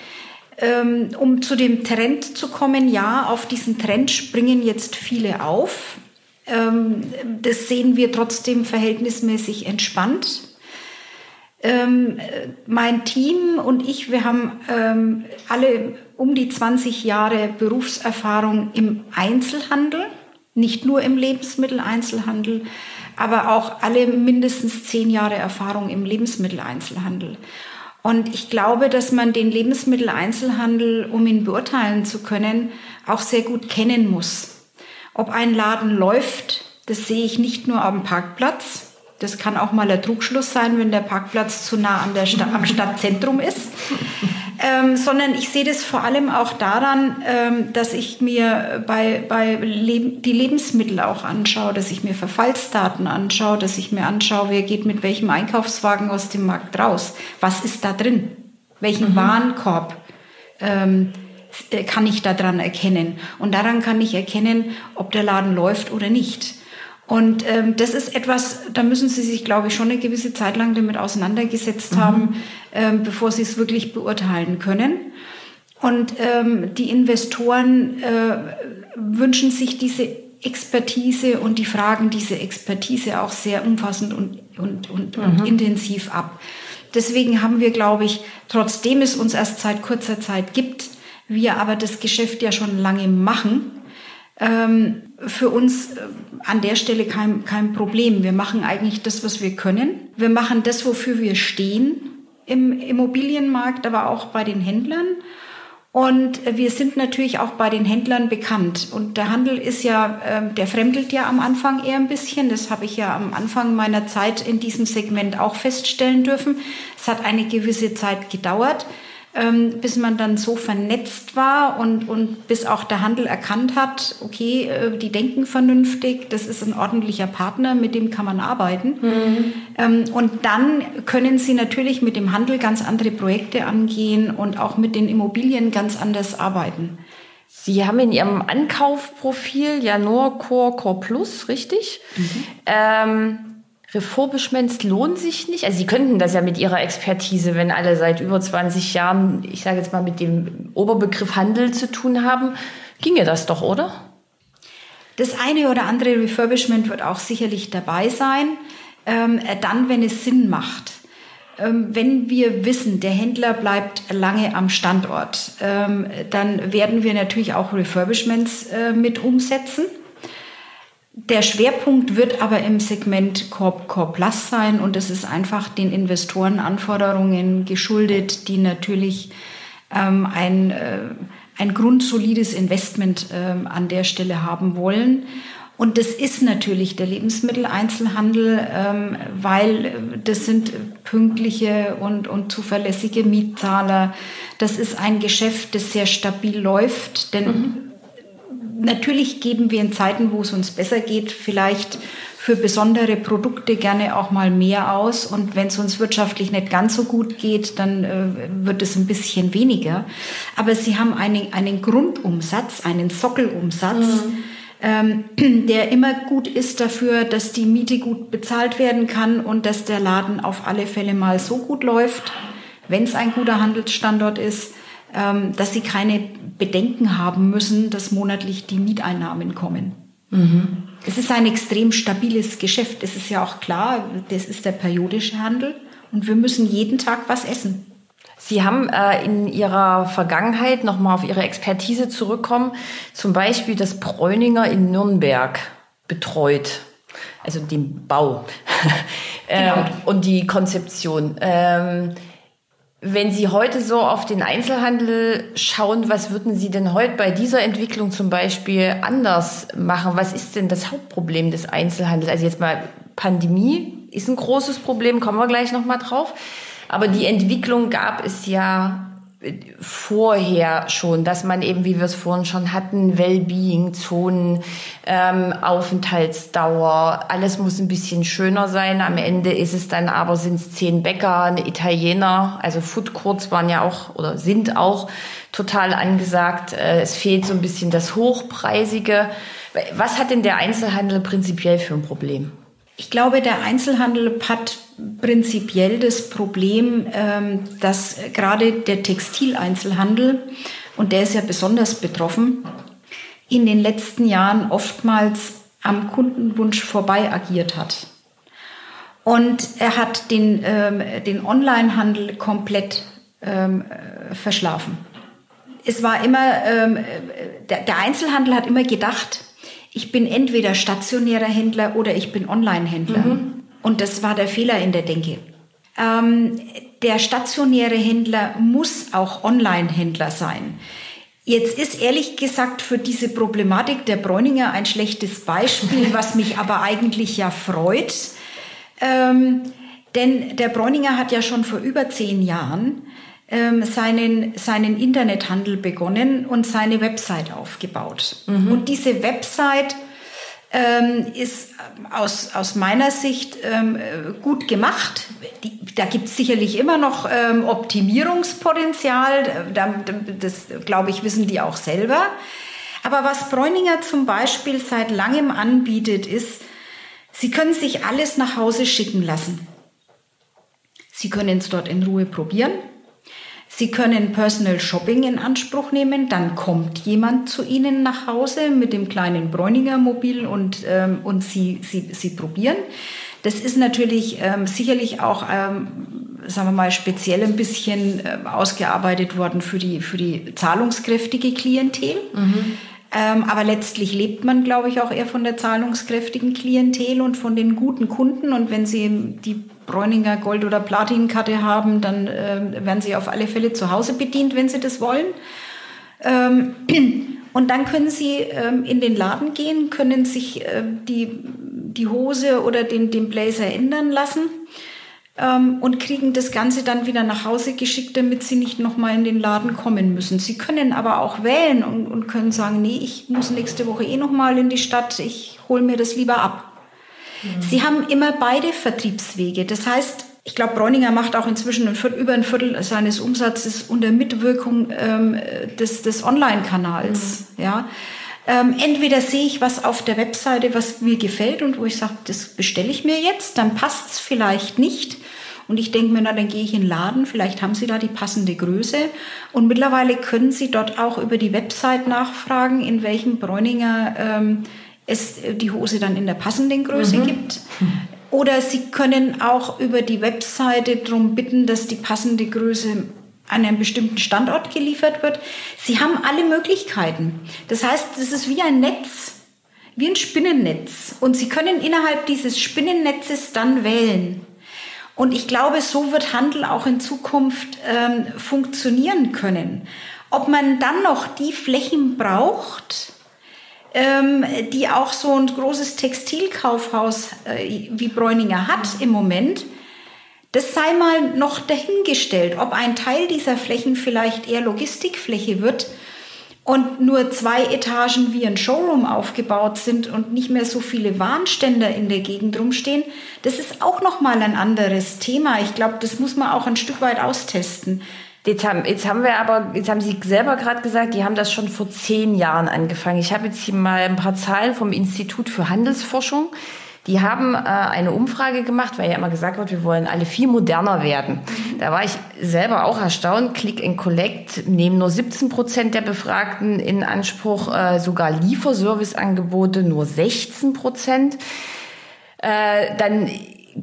Speaker 1: Ähm, um zu dem Trend zu kommen, ja, auf diesen Trend springen jetzt viele auf. Ähm, das sehen wir trotzdem verhältnismäßig entspannt. Ähm, mein Team und ich, wir haben ähm, alle um die 20 Jahre Berufserfahrung im Einzelhandel, nicht nur im Lebensmitteleinzelhandel aber auch alle mindestens zehn Jahre Erfahrung im Lebensmitteleinzelhandel. Und ich glaube, dass man den Lebensmitteleinzelhandel, um ihn beurteilen zu können, auch sehr gut kennen muss. Ob ein Laden läuft, das sehe ich nicht nur am Parkplatz. Das kann auch mal der Trugschluss sein, wenn der Parkplatz zu nah an der Sta am Stadtzentrum ist ähm, sondern ich sehe das vor allem auch daran, ähm, dass ich mir bei, bei Leb die Lebensmittel auch anschaue, dass ich mir Verfallsdaten anschaue, dass ich mir anschaue, wer geht mit welchem Einkaufswagen aus dem Markt raus, was ist da drin, welchen mhm. Warenkorb ähm, äh, kann ich daran erkennen. Und daran kann ich erkennen, ob der Laden läuft oder nicht. Und ähm, das ist etwas, da müssen Sie sich, glaube ich, schon eine gewisse Zeit lang damit auseinandergesetzt mhm. haben, ähm, bevor Sie es wirklich beurteilen können. Und ähm, die Investoren äh, wünschen sich diese Expertise und die fragen diese Expertise auch sehr umfassend und, und, und, mhm. und intensiv ab. Deswegen haben wir, glaube ich, trotzdem es uns erst seit kurzer Zeit gibt, wir aber das Geschäft ja schon lange machen, für uns äh, an der Stelle kein, kein Problem. Wir machen eigentlich das, was wir können. Wir machen das, wofür wir stehen im Immobilienmarkt, aber auch bei den Händlern. Und wir sind natürlich auch bei den Händlern bekannt. Und der Handel ist ja, äh, der fremdelt ja am Anfang eher ein bisschen. Das habe ich ja am Anfang meiner Zeit in diesem Segment auch feststellen dürfen. Es hat eine gewisse Zeit gedauert ähm, bis man dann so vernetzt war und, und bis auch der Handel erkannt hat, okay, äh, die denken vernünftig, das ist ein ordentlicher Partner, mit dem kann man arbeiten. Mhm. Ähm, und dann können sie natürlich mit dem Handel ganz andere Projekte angehen und auch mit den Immobilien ganz anders arbeiten.
Speaker 3: Sie haben in Ihrem Ankaufprofil ja nur Core, Core Plus, richtig? Mhm. Ähm, Refurbishments lohnen sich nicht. Also Sie könnten das ja mit Ihrer Expertise, wenn alle seit über 20 Jahren, ich sage jetzt mal, mit dem Oberbegriff Handel zu tun haben, ginge das doch, oder?
Speaker 1: Das eine oder andere Refurbishment wird auch sicherlich dabei sein, ähm, dann, wenn es Sinn macht. Ähm, wenn wir wissen, der Händler bleibt lange am Standort, ähm, dann werden wir natürlich auch Refurbishments äh, mit umsetzen. Der Schwerpunkt wird aber im Segment Core, Core Plus sein und es ist einfach den Investorenanforderungen geschuldet, die natürlich ähm, ein, äh, ein grundsolides Investment äh, an der Stelle haben wollen. Und das ist natürlich der Lebensmitteleinzelhandel, ähm, weil das sind pünktliche und, und zuverlässige Mietzahler. Das ist ein Geschäft, das sehr stabil läuft, denn mhm. Natürlich geben wir in Zeiten, wo es uns besser geht, vielleicht für besondere Produkte gerne auch mal mehr aus. Und wenn es uns wirtschaftlich nicht ganz so gut geht, dann äh, wird es ein bisschen weniger. Aber sie haben einen, einen Grundumsatz, einen Sockelumsatz. Mhm. Ähm, der immer gut ist dafür, dass die Miete gut bezahlt werden kann und dass der Laden auf alle Fälle mal so gut läuft, wenn es ein guter Handelsstandort ist, dass sie keine Bedenken haben müssen, dass monatlich die Mieteinnahmen kommen. Mhm. Es ist ein extrem stabiles Geschäft. Es ist ja auch klar, das ist der periodische Handel und wir müssen jeden Tag was essen.
Speaker 3: Sie haben äh, in Ihrer Vergangenheit nochmal auf Ihre Expertise zurückkommen, zum Beispiel das Bräuninger in Nürnberg betreut, also den Bau ähm, genau. und die Konzeption. Ähm, wenn Sie heute so auf den Einzelhandel schauen, was würden Sie denn heute bei dieser Entwicklung zum Beispiel anders machen? Was ist denn das Hauptproblem des Einzelhandels? Also jetzt mal Pandemie ist ein großes Problem, kommen wir gleich nochmal drauf. Aber die Entwicklung gab es ja vorher schon, dass man eben, wie wir es vorhin schon hatten, Wellbeing-Zonen, ähm, Aufenthaltsdauer, alles muss ein bisschen schöner sein. Am Ende ist es dann aber, sind es zehn Bäcker, eine Italiener, also Food Courts waren ja auch oder sind auch total angesagt. Äh, es fehlt so ein bisschen das Hochpreisige. Was hat denn der Einzelhandel prinzipiell für ein Problem?
Speaker 1: Ich glaube, der Einzelhandel hat prinzipiell das Problem, ähm, dass gerade der Textileinzelhandel, und der ist ja besonders betroffen, in den letzten Jahren oftmals am Kundenwunsch vorbei agiert hat. Und er hat den, ähm, den Onlinehandel komplett ähm, verschlafen. Es war immer, der, der Einzelhandel hat immer gedacht, ich bin entweder stationärer Händler oder ich bin Online-Händler. Mhm. Und das war der Fehler in der Denke. Ähm, der stationäre Händler muss auch Online-Händler sein. Jetzt ist ehrlich gesagt für diese Problematik der Bräuninger ein schlechtes Beispiel, was mich aber eigentlich ja freut. Ähm, denn der Bräuninger hat ja schon vor über zehn Jahren ähm, seinen, seinen Internethandel begonnen und seine Website aufgebaut. Mhm. Und diese Website ist aus, aus meiner Sicht ähm, gut gemacht. Da gibt es sicherlich immer noch ähm, Optimierungspotenzial. Da, das, glaube ich, wissen die auch selber. Aber was Bräuninger zum Beispiel seit langem anbietet, ist, Sie können sich alles nach Hause schicken lassen. Sie können es dort in Ruhe probieren. Sie können Personal Shopping in Anspruch nehmen, dann kommt jemand zu Ihnen nach Hause mit dem kleinen Bräuninger Mobil und, ähm, und Sie, Sie, Sie probieren. Das ist natürlich ähm, sicherlich auch, ähm, sagen wir mal, speziell ein bisschen äh, ausgearbeitet worden für die, für die zahlungskräftige Klientel. Mhm. Ähm, aber letztlich lebt man, glaube ich, auch eher von der zahlungskräftigen Klientel und von den guten Kunden. Und wenn Sie die Bräuninger Gold- oder Platinkarte haben, dann äh, werden Sie auf alle Fälle zu Hause bedient, wenn Sie das wollen. Ähm, und dann können Sie ähm, in den Laden gehen, können sich äh, die, die Hose oder den, den Blazer ändern lassen ähm, und kriegen das Ganze dann wieder nach Hause geschickt, damit sie nicht nochmal in den Laden kommen müssen. Sie können aber auch wählen und, und können sagen, nee, ich muss nächste Woche eh nochmal in die Stadt, ich hole mir das lieber ab. Mhm. Sie haben immer beide Vertriebswege. Das heißt, ich glaube, Bräuninger macht auch inzwischen ein Viertel, über ein Viertel seines Umsatzes unter Mitwirkung ähm, des, des Online-Kanals. Mhm. Ja. Ähm, entweder sehe ich was auf der Webseite, was mir gefällt und wo ich sage, das bestelle ich mir jetzt, dann passt es vielleicht nicht. Und ich denke mir, na, dann gehe ich in den Laden, vielleicht haben Sie da die passende Größe. Und mittlerweile können Sie dort auch über die Website nachfragen, in welchem Bräuninger ähm, es die Hose dann in der passenden Größe mhm. gibt. Oder Sie können auch über die Webseite darum bitten, dass die passende Größe an einem bestimmten Standort geliefert wird. Sie haben alle Möglichkeiten. Das heißt, es ist wie ein Netz, wie ein Spinnennetz. Und Sie können innerhalb dieses Spinnennetzes dann wählen. Und ich glaube, so wird Handel auch in Zukunft ähm, funktionieren können. Ob man dann noch die Flächen braucht, ähm, die auch so ein großes Textilkaufhaus äh, wie Bräuninger hat im Moment. Das sei mal noch dahingestellt, ob ein Teil dieser Flächen vielleicht eher Logistikfläche wird und nur zwei Etagen wie ein Showroom aufgebaut sind und nicht mehr so viele Warnständer in der Gegend rumstehen, das ist auch noch mal ein anderes Thema. Ich glaube, das muss man auch ein Stück weit austesten.
Speaker 3: Jetzt haben, jetzt haben wir aber, jetzt haben Sie selber gerade gesagt, die haben das schon vor zehn Jahren angefangen. Ich habe jetzt hier mal ein paar Zahlen vom Institut für Handelsforschung. Die haben äh, eine Umfrage gemacht, weil ja immer gesagt wird, wir wollen alle viel moderner werden. Da war ich selber auch erstaunt. Click and Collect nehmen nur 17 Prozent der Befragten in Anspruch, äh, sogar Lieferserviceangebote nur 16 Prozent. Äh, dann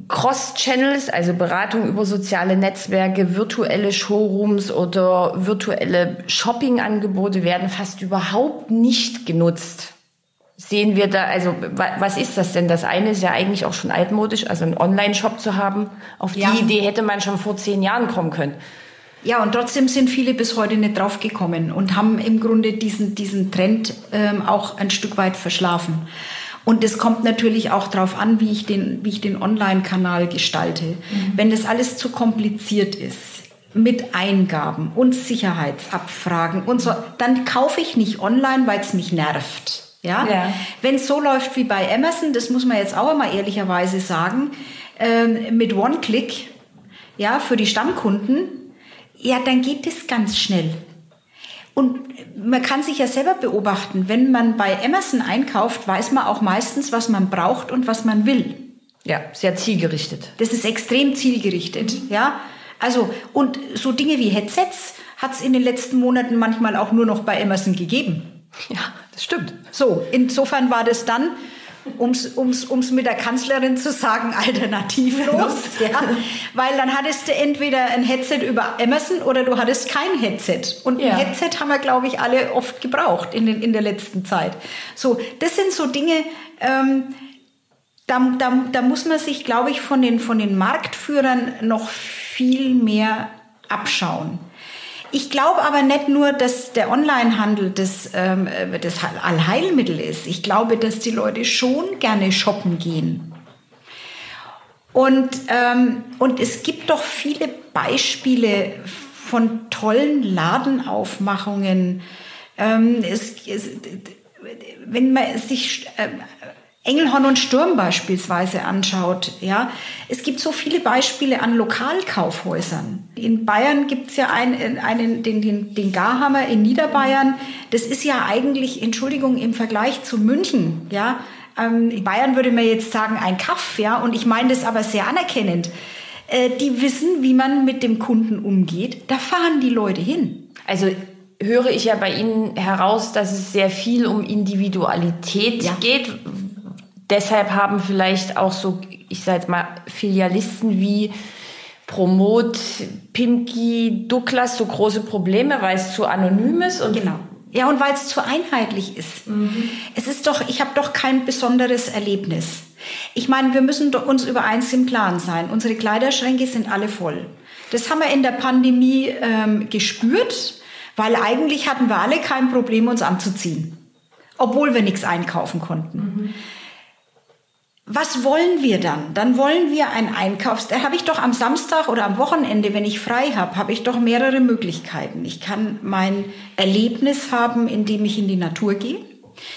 Speaker 3: Cross-Channels, also Beratung über soziale Netzwerke, virtuelle Showrooms oder virtuelle Shopping-Angebote werden fast überhaupt nicht genutzt sehen wir da, also was ist das denn? Das eine ist ja eigentlich auch schon altmodisch, also einen Online-Shop zu haben. Auf die ja. Idee hätte man schon vor zehn Jahren kommen können.
Speaker 1: Ja, und trotzdem sind viele bis heute nicht draufgekommen und haben im Grunde diesen, diesen Trend ähm, auch ein Stück weit verschlafen. Und es kommt natürlich auch darauf an, wie ich den, wie ich den Online-Kanal gestalte. Mhm. Wenn das alles zu kompliziert ist, mit Eingaben und Sicherheitsabfragen und so, dann kaufe ich nicht online, weil es mich nervt. Ja? ja. Wenn es so läuft wie bei Amazon, das muss man jetzt auch mal ehrlicherweise sagen, ähm, mit One-Click, ja, für die Stammkunden, ja, dann geht es ganz schnell. Und man kann sich ja selber beobachten, wenn man bei Amazon einkauft, weiß man auch meistens, was man braucht und was man will.
Speaker 3: Ja, sehr zielgerichtet.
Speaker 1: Das ist extrem zielgerichtet, mhm. ja. Also, und so Dinge wie Headsets hat es in den letzten Monaten manchmal auch nur noch bei Amazon gegeben.
Speaker 3: Ja, das stimmt.
Speaker 1: So, insofern war das dann, um es mit der Kanzlerin zu sagen, alternativlos. ja, weil dann hattest du entweder ein Headset über Amazon oder du hattest kein Headset. Und ja. ein Headset haben wir, glaube ich, alle oft gebraucht in, den, in der letzten Zeit. So, das sind so Dinge, ähm, da, da, da muss man sich, glaube ich, von den, von den Marktführern noch viel mehr abschauen. Ich glaube aber nicht nur, dass der Onlinehandel das, ähm, das Allheilmittel ist. Ich glaube, dass die Leute schon gerne shoppen gehen. Und, ähm, und es gibt doch viele Beispiele von tollen Ladenaufmachungen. Ähm, es, es, wenn man sich äh, Engelhorn und Sturm beispielsweise anschaut, ja, es gibt so viele Beispiele an Lokalkaufhäusern. In Bayern gibt es ja einen, einen den, den, den Garhammer in Niederbayern. Das ist ja eigentlich, Entschuldigung, im Vergleich zu München, ja. Ähm, Bayern würde man jetzt sagen, ein Kaff, ja, und ich meine das aber sehr anerkennend. Äh, die wissen, wie man mit dem Kunden umgeht. Da fahren die Leute hin.
Speaker 3: Also höre ich ja bei Ihnen heraus, dass es sehr viel um Individualität ja. geht, deshalb haben vielleicht auch so, ich sage jetzt mal, Filialisten wie Promot, Pimki, Douglas so große Probleme, weil es zu anonym ist und
Speaker 1: genau. Ja, und weil es zu einheitlich ist. Mhm. Es ist doch, ich habe doch kein besonderes Erlebnis. Ich meine, wir müssen uns über eins im Klaren sein. Unsere Kleiderschränke sind alle voll. Das haben wir in der Pandemie ähm, gespürt, weil eigentlich hatten wir alle kein Problem, uns anzuziehen. Obwohl wir nichts einkaufen konnten. Mhm was wollen wir dann? Dann wollen wir ein Einkaufs... Da habe ich doch am Samstag oder am Wochenende, wenn ich frei habe, habe ich doch mehrere Möglichkeiten. Ich kann mein Erlebnis haben, indem ich in die Natur gehe.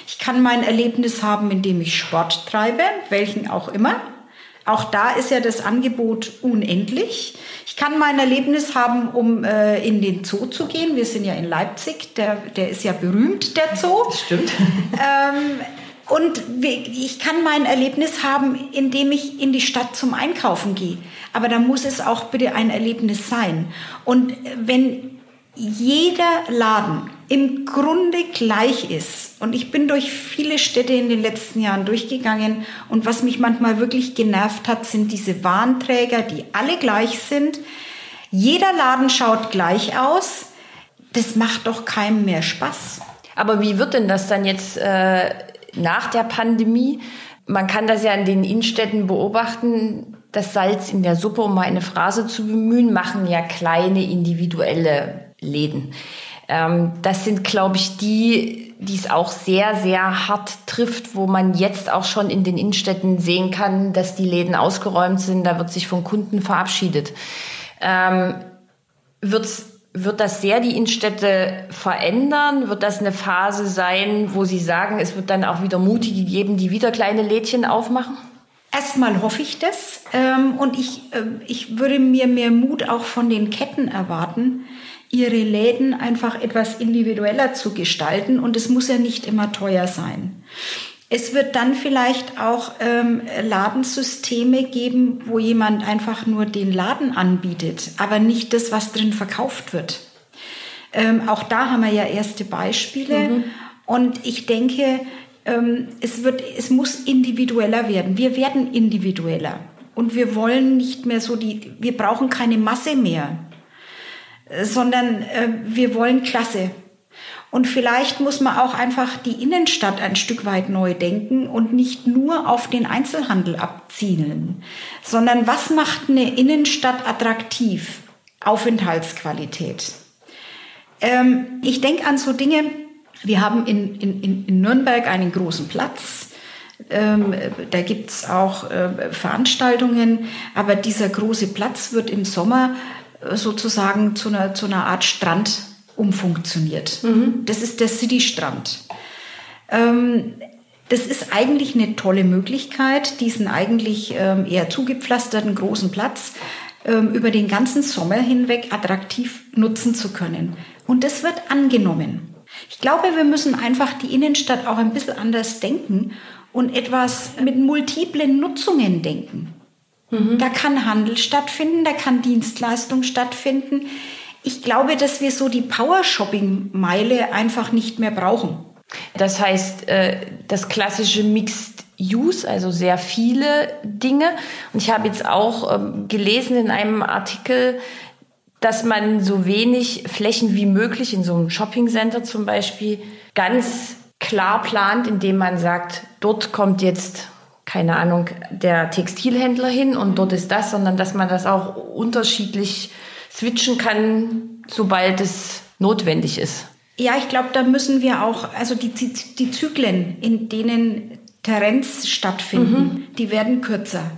Speaker 1: Ich kann mein Erlebnis haben, indem ich Sport treibe, welchen auch immer. Auch da ist ja das Angebot unendlich. Ich kann mein Erlebnis haben, um äh, in den Zoo zu gehen. Wir sind ja in Leipzig, der, der ist ja berühmt, der Zoo.
Speaker 3: Das stimmt.
Speaker 1: Ähm, und ich kann mein Erlebnis haben, indem ich in die Stadt zum Einkaufen gehe. Aber da muss es auch bitte ein Erlebnis sein. Und wenn jeder Laden im Grunde gleich ist, und ich bin durch viele Städte in den letzten Jahren durchgegangen, und was mich manchmal wirklich genervt hat, sind diese Warnträger, die alle gleich sind. Jeder Laden schaut gleich aus. Das macht doch keinem mehr Spaß.
Speaker 3: Aber wie wird denn das dann jetzt äh, nach der Pandemie. Man kann das ja in den Innenstädten beobachten. Das Salz in der Suppe, um mal eine Phrase zu bemühen, machen ja kleine individuelle Läden. Ähm, das sind, glaube ich, die, die es auch sehr, sehr hart trifft, wo man jetzt auch schon in den Innenstädten sehen kann, dass die Läden ausgeräumt sind, da wird sich von Kunden verabschiedet. Ähm, wird's, wird das sehr die Innenstädte verändern? Wird das eine Phase sein, wo Sie sagen, es wird dann auch wieder Mutige geben, die wieder kleine Lädchen aufmachen?
Speaker 1: Erstmal hoffe ich das. Ähm, und ich, äh, ich würde mir mehr Mut auch von den Ketten erwarten, ihre Läden einfach etwas individueller zu gestalten. Und es muss ja nicht immer teuer sein. Es wird dann vielleicht auch ähm, Ladensysteme geben, wo jemand einfach nur den Laden anbietet, aber nicht das, was drin verkauft wird. Ähm, auch da haben wir ja erste Beispiele. Mhm. Und ich denke, ähm, es, wird, es muss individueller werden. Wir werden individueller. Und wir wollen nicht mehr so die, wir brauchen keine Masse mehr, sondern äh, wir wollen Klasse. Und vielleicht muss man auch einfach die Innenstadt ein Stück weit neu denken und nicht nur auf den Einzelhandel abzielen, sondern was macht eine Innenstadt attraktiv? Aufenthaltsqualität. Ähm, ich denke an so Dinge, wir haben in, in, in Nürnberg einen großen Platz. Ähm, da es auch äh, Veranstaltungen, aber dieser große Platz wird im Sommer äh, sozusagen zu einer, zu einer Art Strand umfunktioniert. Mhm. Das ist der City-Strand. Ähm, das ist eigentlich eine tolle Möglichkeit, diesen eigentlich ähm, eher zugepflasterten großen Platz ähm, über den ganzen Sommer hinweg attraktiv nutzen zu können. Und das wird angenommen. Ich glaube, wir müssen einfach die Innenstadt auch ein bisschen anders denken und etwas mit multiplen Nutzungen denken. Mhm. Da kann Handel stattfinden, da kann Dienstleistung stattfinden. Ich glaube, dass wir so die Power-Shopping-Meile einfach nicht mehr brauchen.
Speaker 3: Das heißt, äh, das klassische Mixed Use, also sehr viele Dinge. Und ich habe jetzt auch ähm, gelesen in einem Artikel, dass man so wenig Flächen wie möglich in so einem Shoppingcenter zum Beispiel ganz klar plant, indem man sagt, dort kommt jetzt keine Ahnung, der Textilhändler hin und dort ist das, sondern dass man das auch unterschiedlich switchen kann, sobald es notwendig ist.
Speaker 1: Ja, ich glaube, da müssen wir auch, also die, die, die Zyklen, in denen Terrens stattfinden, mhm. die werden kürzer.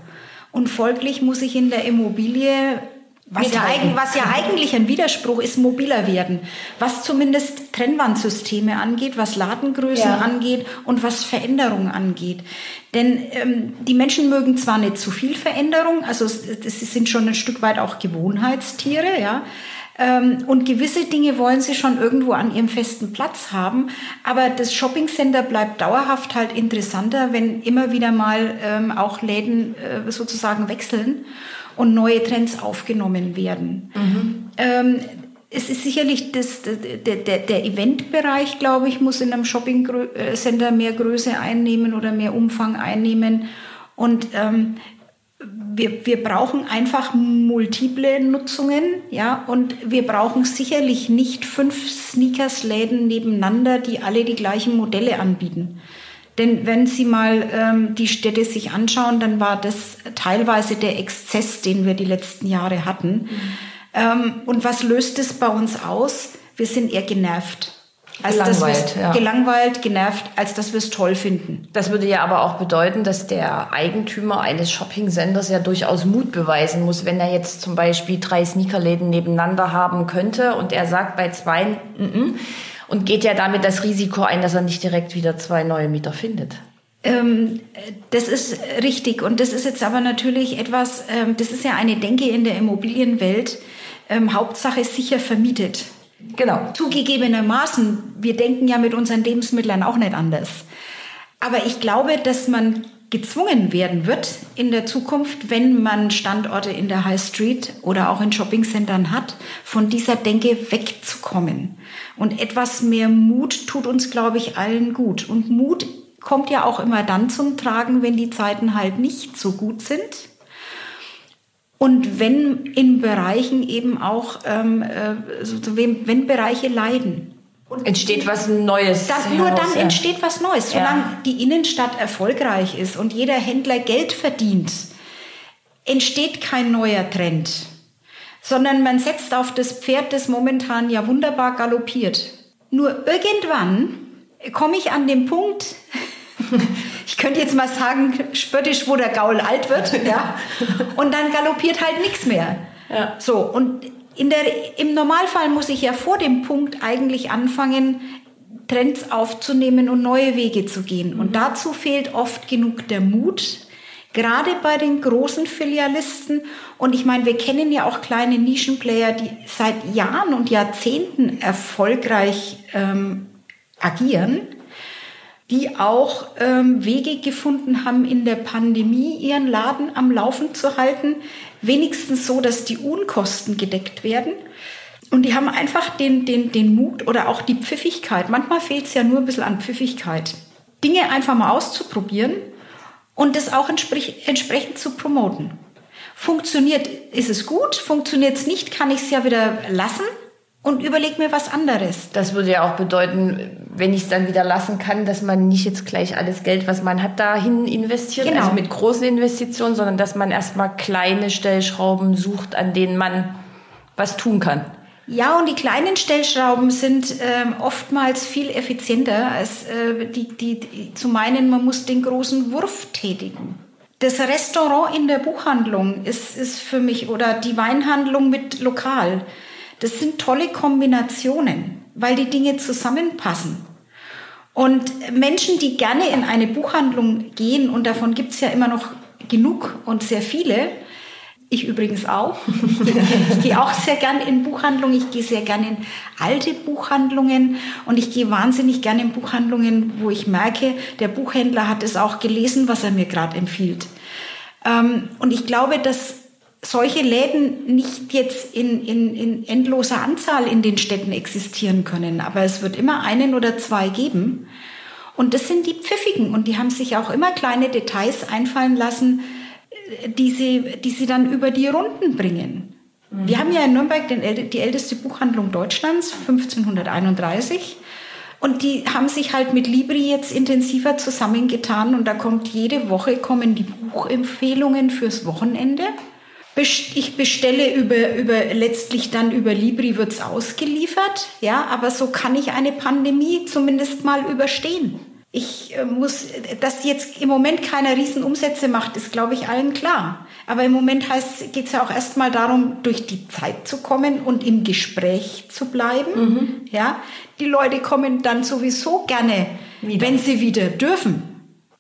Speaker 1: Und folglich muss ich in der Immobilie was ja, was ja, eigentlich ein Widerspruch ist, mobiler werden. Was zumindest Trennwandsysteme angeht, was Ladengrößen ja. angeht und was Veränderungen angeht. Denn ähm, die Menschen mögen zwar nicht zu viel Veränderung, also sie sind schon ein Stück weit auch Gewohnheitstiere, ja. Ähm, und gewisse Dinge wollen sie schon irgendwo an ihrem festen Platz haben. Aber das Shoppingcenter bleibt dauerhaft halt interessanter, wenn immer wieder mal ähm, auch Läden äh, sozusagen wechseln und neue Trends aufgenommen werden. Mhm. Ähm, es ist sicherlich das, der, der, der Eventbereich, glaube ich, muss in einem Shopping-Center mehr Größe einnehmen oder mehr Umfang einnehmen. Und ähm, wir, wir brauchen einfach multiple Nutzungen, ja, und wir brauchen sicherlich nicht fünf Sneakersläden nebeneinander, die alle die gleichen Modelle anbieten. Denn wenn Sie mal ähm, die Städte sich anschauen, dann war das teilweise der Exzess, den wir die letzten Jahre hatten. Mhm. Ähm, und was löst es bei uns aus? Wir sind eher genervt.
Speaker 3: Als gelangweilt,
Speaker 1: ja. gelangweilt, genervt, als dass wir es toll finden.
Speaker 3: Das würde ja aber auch bedeuten, dass der Eigentümer eines Shopping-Senders ja durchaus Mut beweisen muss, wenn er jetzt zum Beispiel drei Sneakerläden nebeneinander haben könnte und er sagt bei zwei, n -n, und geht ja damit das Risiko ein, dass er nicht direkt wieder zwei neue Mieter findet.
Speaker 1: Ähm, das ist richtig. Und das ist jetzt aber natürlich etwas, ähm, das ist ja eine Denke in der Immobilienwelt. Ähm, Hauptsache sicher vermietet.
Speaker 3: Genau.
Speaker 1: Zugegebenermaßen, wir denken ja mit unseren Lebensmitteln auch nicht anders. Aber ich glaube, dass man gezwungen werden wird in der Zukunft, wenn man Standorte in der High Street oder auch in Shoppingcentern hat, von dieser Denke wegzukommen. Und etwas mehr Mut tut uns, glaube ich, allen gut. Und Mut kommt ja auch immer dann zum Tragen, wenn die Zeiten halt nicht so gut sind. Und wenn in Bereichen eben auch, ähm, äh, wenn, wenn Bereiche leiden.
Speaker 3: Und entsteht was Neues.
Speaker 1: Dann, nur dann ja. entsteht was Neues. Solange ja. die Innenstadt erfolgreich ist und jeder Händler Geld verdient, entsteht kein neuer Trend, sondern man setzt auf das Pferd, das momentan ja wunderbar galoppiert. Nur irgendwann komme ich an den Punkt, ich könnte jetzt mal sagen, spöttisch, wo der Gaul alt wird, ja, und dann galoppiert halt nichts mehr. Ja. So, und in der, im Normalfall muss ich ja vor dem Punkt eigentlich anfangen, Trends aufzunehmen und neue Wege zu gehen. Und mhm. dazu fehlt oft genug der Mut, gerade bei den großen Filialisten. Und ich meine, wir kennen ja auch kleine Nischenplayer, die seit Jahren und Jahrzehnten erfolgreich ähm, agieren, die auch ähm, Wege gefunden haben, in der Pandemie ihren Laden am Laufen zu halten, wenigstens so, dass die Unkosten gedeckt werden. Und die haben einfach den, den, den Mut oder auch die Pfiffigkeit. Manchmal fehlt es ja nur ein bisschen an Pfiffigkeit. Dinge einfach mal auszuprobieren und das auch entsprech entsprechend zu promoten. Funktioniert, ist es gut. Funktioniert es nicht, kann ich es ja wieder lassen und überleg mir was anderes.
Speaker 3: Das würde ja auch bedeuten, wenn ich es dann wieder lassen kann, dass man nicht jetzt gleich alles Geld, was man hat, dahin investiert, genau. also mit großen Investitionen, sondern dass man erstmal kleine Stellschrauben sucht, an denen man was tun kann.
Speaker 1: Ja, und die kleinen Stellschrauben sind ähm, oftmals viel effizienter, als äh, die, die, die, zu meinen, man muss den großen Wurf tätigen. Das Restaurant in der Buchhandlung ist, ist für mich oder die Weinhandlung mit Lokal. Das sind tolle Kombinationen, weil die Dinge zusammenpassen. Und Menschen, die gerne in eine Buchhandlung gehen, und davon gibt es ja immer noch genug und sehr viele, ich übrigens auch. ich gehe auch sehr gern in Buchhandlungen. Ich gehe sehr gern in alte Buchhandlungen und ich gehe wahnsinnig gern in Buchhandlungen, wo ich merke, der Buchhändler hat es auch gelesen, was er mir gerade empfiehlt. Ähm, und ich glaube, dass solche Läden nicht jetzt in, in, in endloser Anzahl in den Städten existieren können, aber es wird immer einen oder zwei geben. Und das sind die Pfiffigen und die haben sich auch immer kleine Details einfallen lassen, die sie, die sie dann über die Runden bringen. Mhm. Wir haben ja in Nürnberg den, die älteste Buchhandlung Deutschlands, 1531. Und die haben sich halt mit Libri jetzt intensiver zusammengetan und da kommt jede Woche kommen die Buchempfehlungen fürs Wochenende. Ich bestelle über, über letztlich dann über Libri wird's ausgeliefert, ja, aber so kann ich eine Pandemie zumindest mal überstehen. Ich äh, muss, dass jetzt im Moment keiner Riesenumsätze macht, ist, glaube ich, allen klar. Aber im Moment geht es ja auch erstmal darum, durch die Zeit zu kommen und im Gespräch zu bleiben. Mhm. Ja, die Leute kommen dann sowieso gerne, wieder. wenn sie wieder dürfen.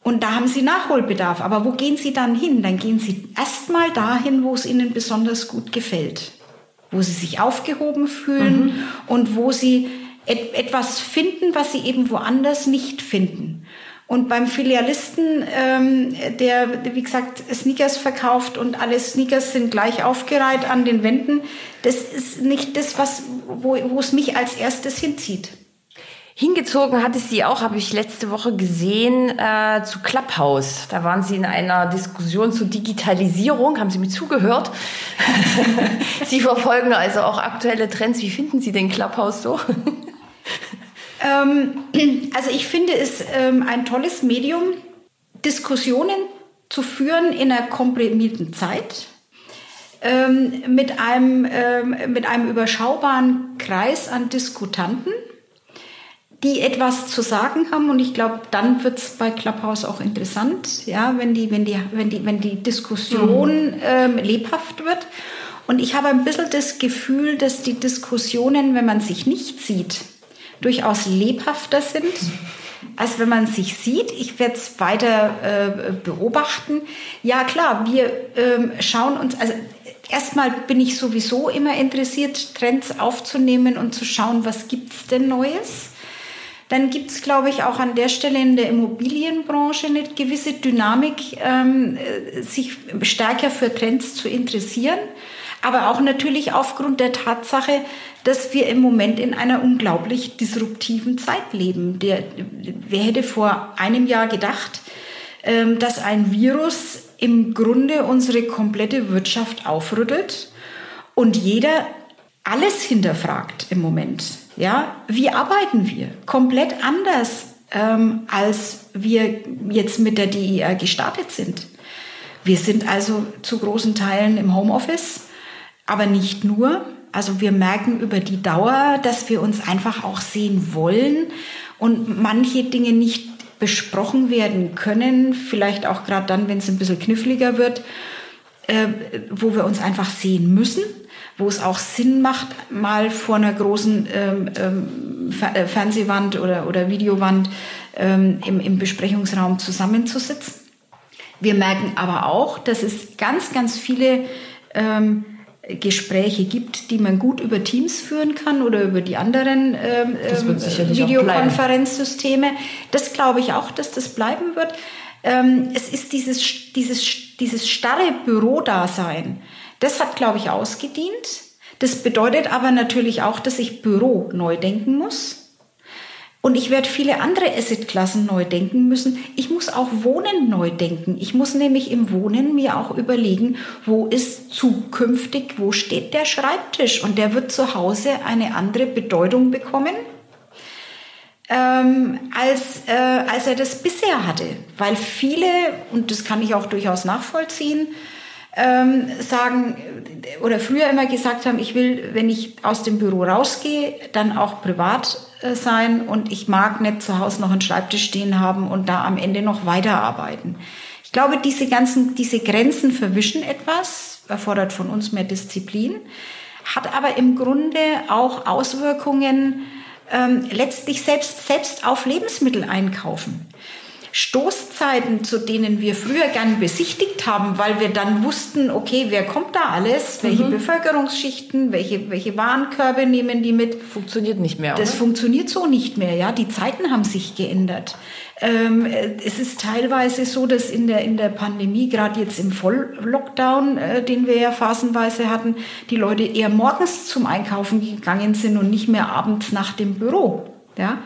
Speaker 1: Und da haben sie Nachholbedarf. Aber wo gehen sie dann hin? Dann gehen sie erstmal dahin, wo es ihnen besonders gut gefällt. Wo sie sich aufgehoben fühlen mhm. und wo sie et etwas finden, was sie eben woanders nicht finden. Und beim Filialisten, ähm, der, wie gesagt, Sneakers verkauft und alle Sneakers sind gleich aufgereiht an den Wänden, das ist nicht das, was, wo, wo es mich als erstes hinzieht.
Speaker 3: Hingezogen hatte sie auch, habe ich letzte Woche gesehen, äh, zu Clubhouse. Da waren sie in einer Diskussion zur Digitalisierung. Haben Sie mir zugehört? sie verfolgen also auch aktuelle Trends. Wie finden Sie den Clubhouse so?
Speaker 1: Ähm, also ich finde es ähm, ein tolles Medium, Diskussionen zu führen in einer komprimierten Zeit. Ähm, mit, einem, ähm, mit einem überschaubaren Kreis an Diskutanten, die etwas zu sagen haben. Und ich glaube, dann wird es bei Clubhouse auch interessant, ja, wenn, die, wenn, die, wenn, die, wenn die Diskussion mhm. ähm, lebhaft wird. Und ich habe ein bisschen das Gefühl, dass die Diskussionen, wenn man sich nicht sieht, durchaus lebhafter sind, als wenn man sich sieht. Ich werde es weiter äh, beobachten. Ja, klar, wir ähm, schauen uns, also erstmal bin ich sowieso immer interessiert, Trends aufzunehmen und zu schauen, was gibt es denn Neues. Dann gibt es, glaube ich, auch an der Stelle in der Immobilienbranche eine gewisse Dynamik, ähm, äh, sich stärker für Trends zu interessieren aber auch natürlich aufgrund der Tatsache, dass wir im Moment in einer unglaublich disruptiven Zeit leben. Der, wer hätte vor einem Jahr gedacht, ähm, dass ein Virus im Grunde unsere komplette Wirtschaft aufrüttelt und jeder alles hinterfragt im Moment. Ja, wie arbeiten wir? Komplett anders, ähm, als wir jetzt mit der DIR gestartet sind. Wir sind also zu großen Teilen im Homeoffice. Aber nicht nur. Also wir merken über die Dauer, dass wir uns einfach auch sehen wollen und manche Dinge nicht besprochen werden können, vielleicht auch gerade dann, wenn es ein bisschen kniffliger wird, äh, wo wir uns einfach sehen müssen, wo es auch Sinn macht, mal vor einer großen ähm, ähm, äh, Fernsehwand oder, oder Videowand ähm, im, im Besprechungsraum zusammenzusitzen. Wir merken aber auch, dass es ganz, ganz viele ähm, Gespräche gibt, die man gut über Teams führen kann oder über die anderen ähm, ähm Videokonferenzsysteme. Das glaube ich auch, dass das bleiben wird. Ähm, es ist dieses, dieses, dieses starre Bürodasein. Das hat, glaube ich, ausgedient. Das bedeutet aber natürlich auch, dass ich Büro neu denken muss. Und ich werde viele andere Assetklassen neu denken müssen. Ich muss auch Wohnen neu denken. Ich muss nämlich im Wohnen mir auch überlegen, wo ist zukünftig, wo steht der Schreibtisch? Und der wird zu Hause eine andere Bedeutung bekommen, ähm, als, äh, als er das bisher hatte. Weil viele, und das kann ich auch durchaus nachvollziehen, ähm, sagen oder früher immer gesagt haben, ich will, wenn ich aus dem Büro rausgehe, dann auch privat äh, sein und ich mag nicht zu Hause noch einen Schreibtisch stehen haben und da am Ende noch weiterarbeiten. Ich glaube, diese ganzen, diese Grenzen verwischen etwas, erfordert von uns mehr Disziplin, hat aber im Grunde auch Auswirkungen ähm, letztlich selbst, selbst auf Lebensmittel einkaufen. Stoßzeiten, zu denen wir früher gern besichtigt haben, weil wir dann wussten, okay, wer kommt da alles, welche mhm. Bevölkerungsschichten, welche, welche Warenkörbe nehmen die mit.
Speaker 3: Funktioniert nicht mehr.
Speaker 1: Das funktioniert so nicht mehr, ja. Die Zeiten haben sich geändert. Ähm, es ist teilweise so, dass in der, in der Pandemie, gerade jetzt im Volllockdown, äh, den wir ja phasenweise hatten, die Leute eher morgens zum Einkaufen gegangen sind und nicht mehr abends nach dem Büro. Ja,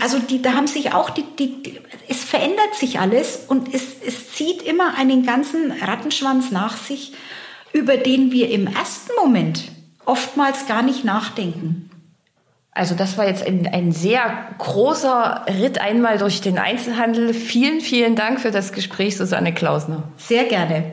Speaker 1: also die, da haben sich auch die, die, die, es verändert sich alles und es, es zieht immer einen ganzen Rattenschwanz nach sich, über den wir im ersten Moment oftmals gar nicht nachdenken.
Speaker 3: Also das war jetzt ein, ein sehr großer Ritt einmal durch den Einzelhandel. Vielen, vielen Dank für das Gespräch, Susanne Klausner.
Speaker 1: Sehr gerne.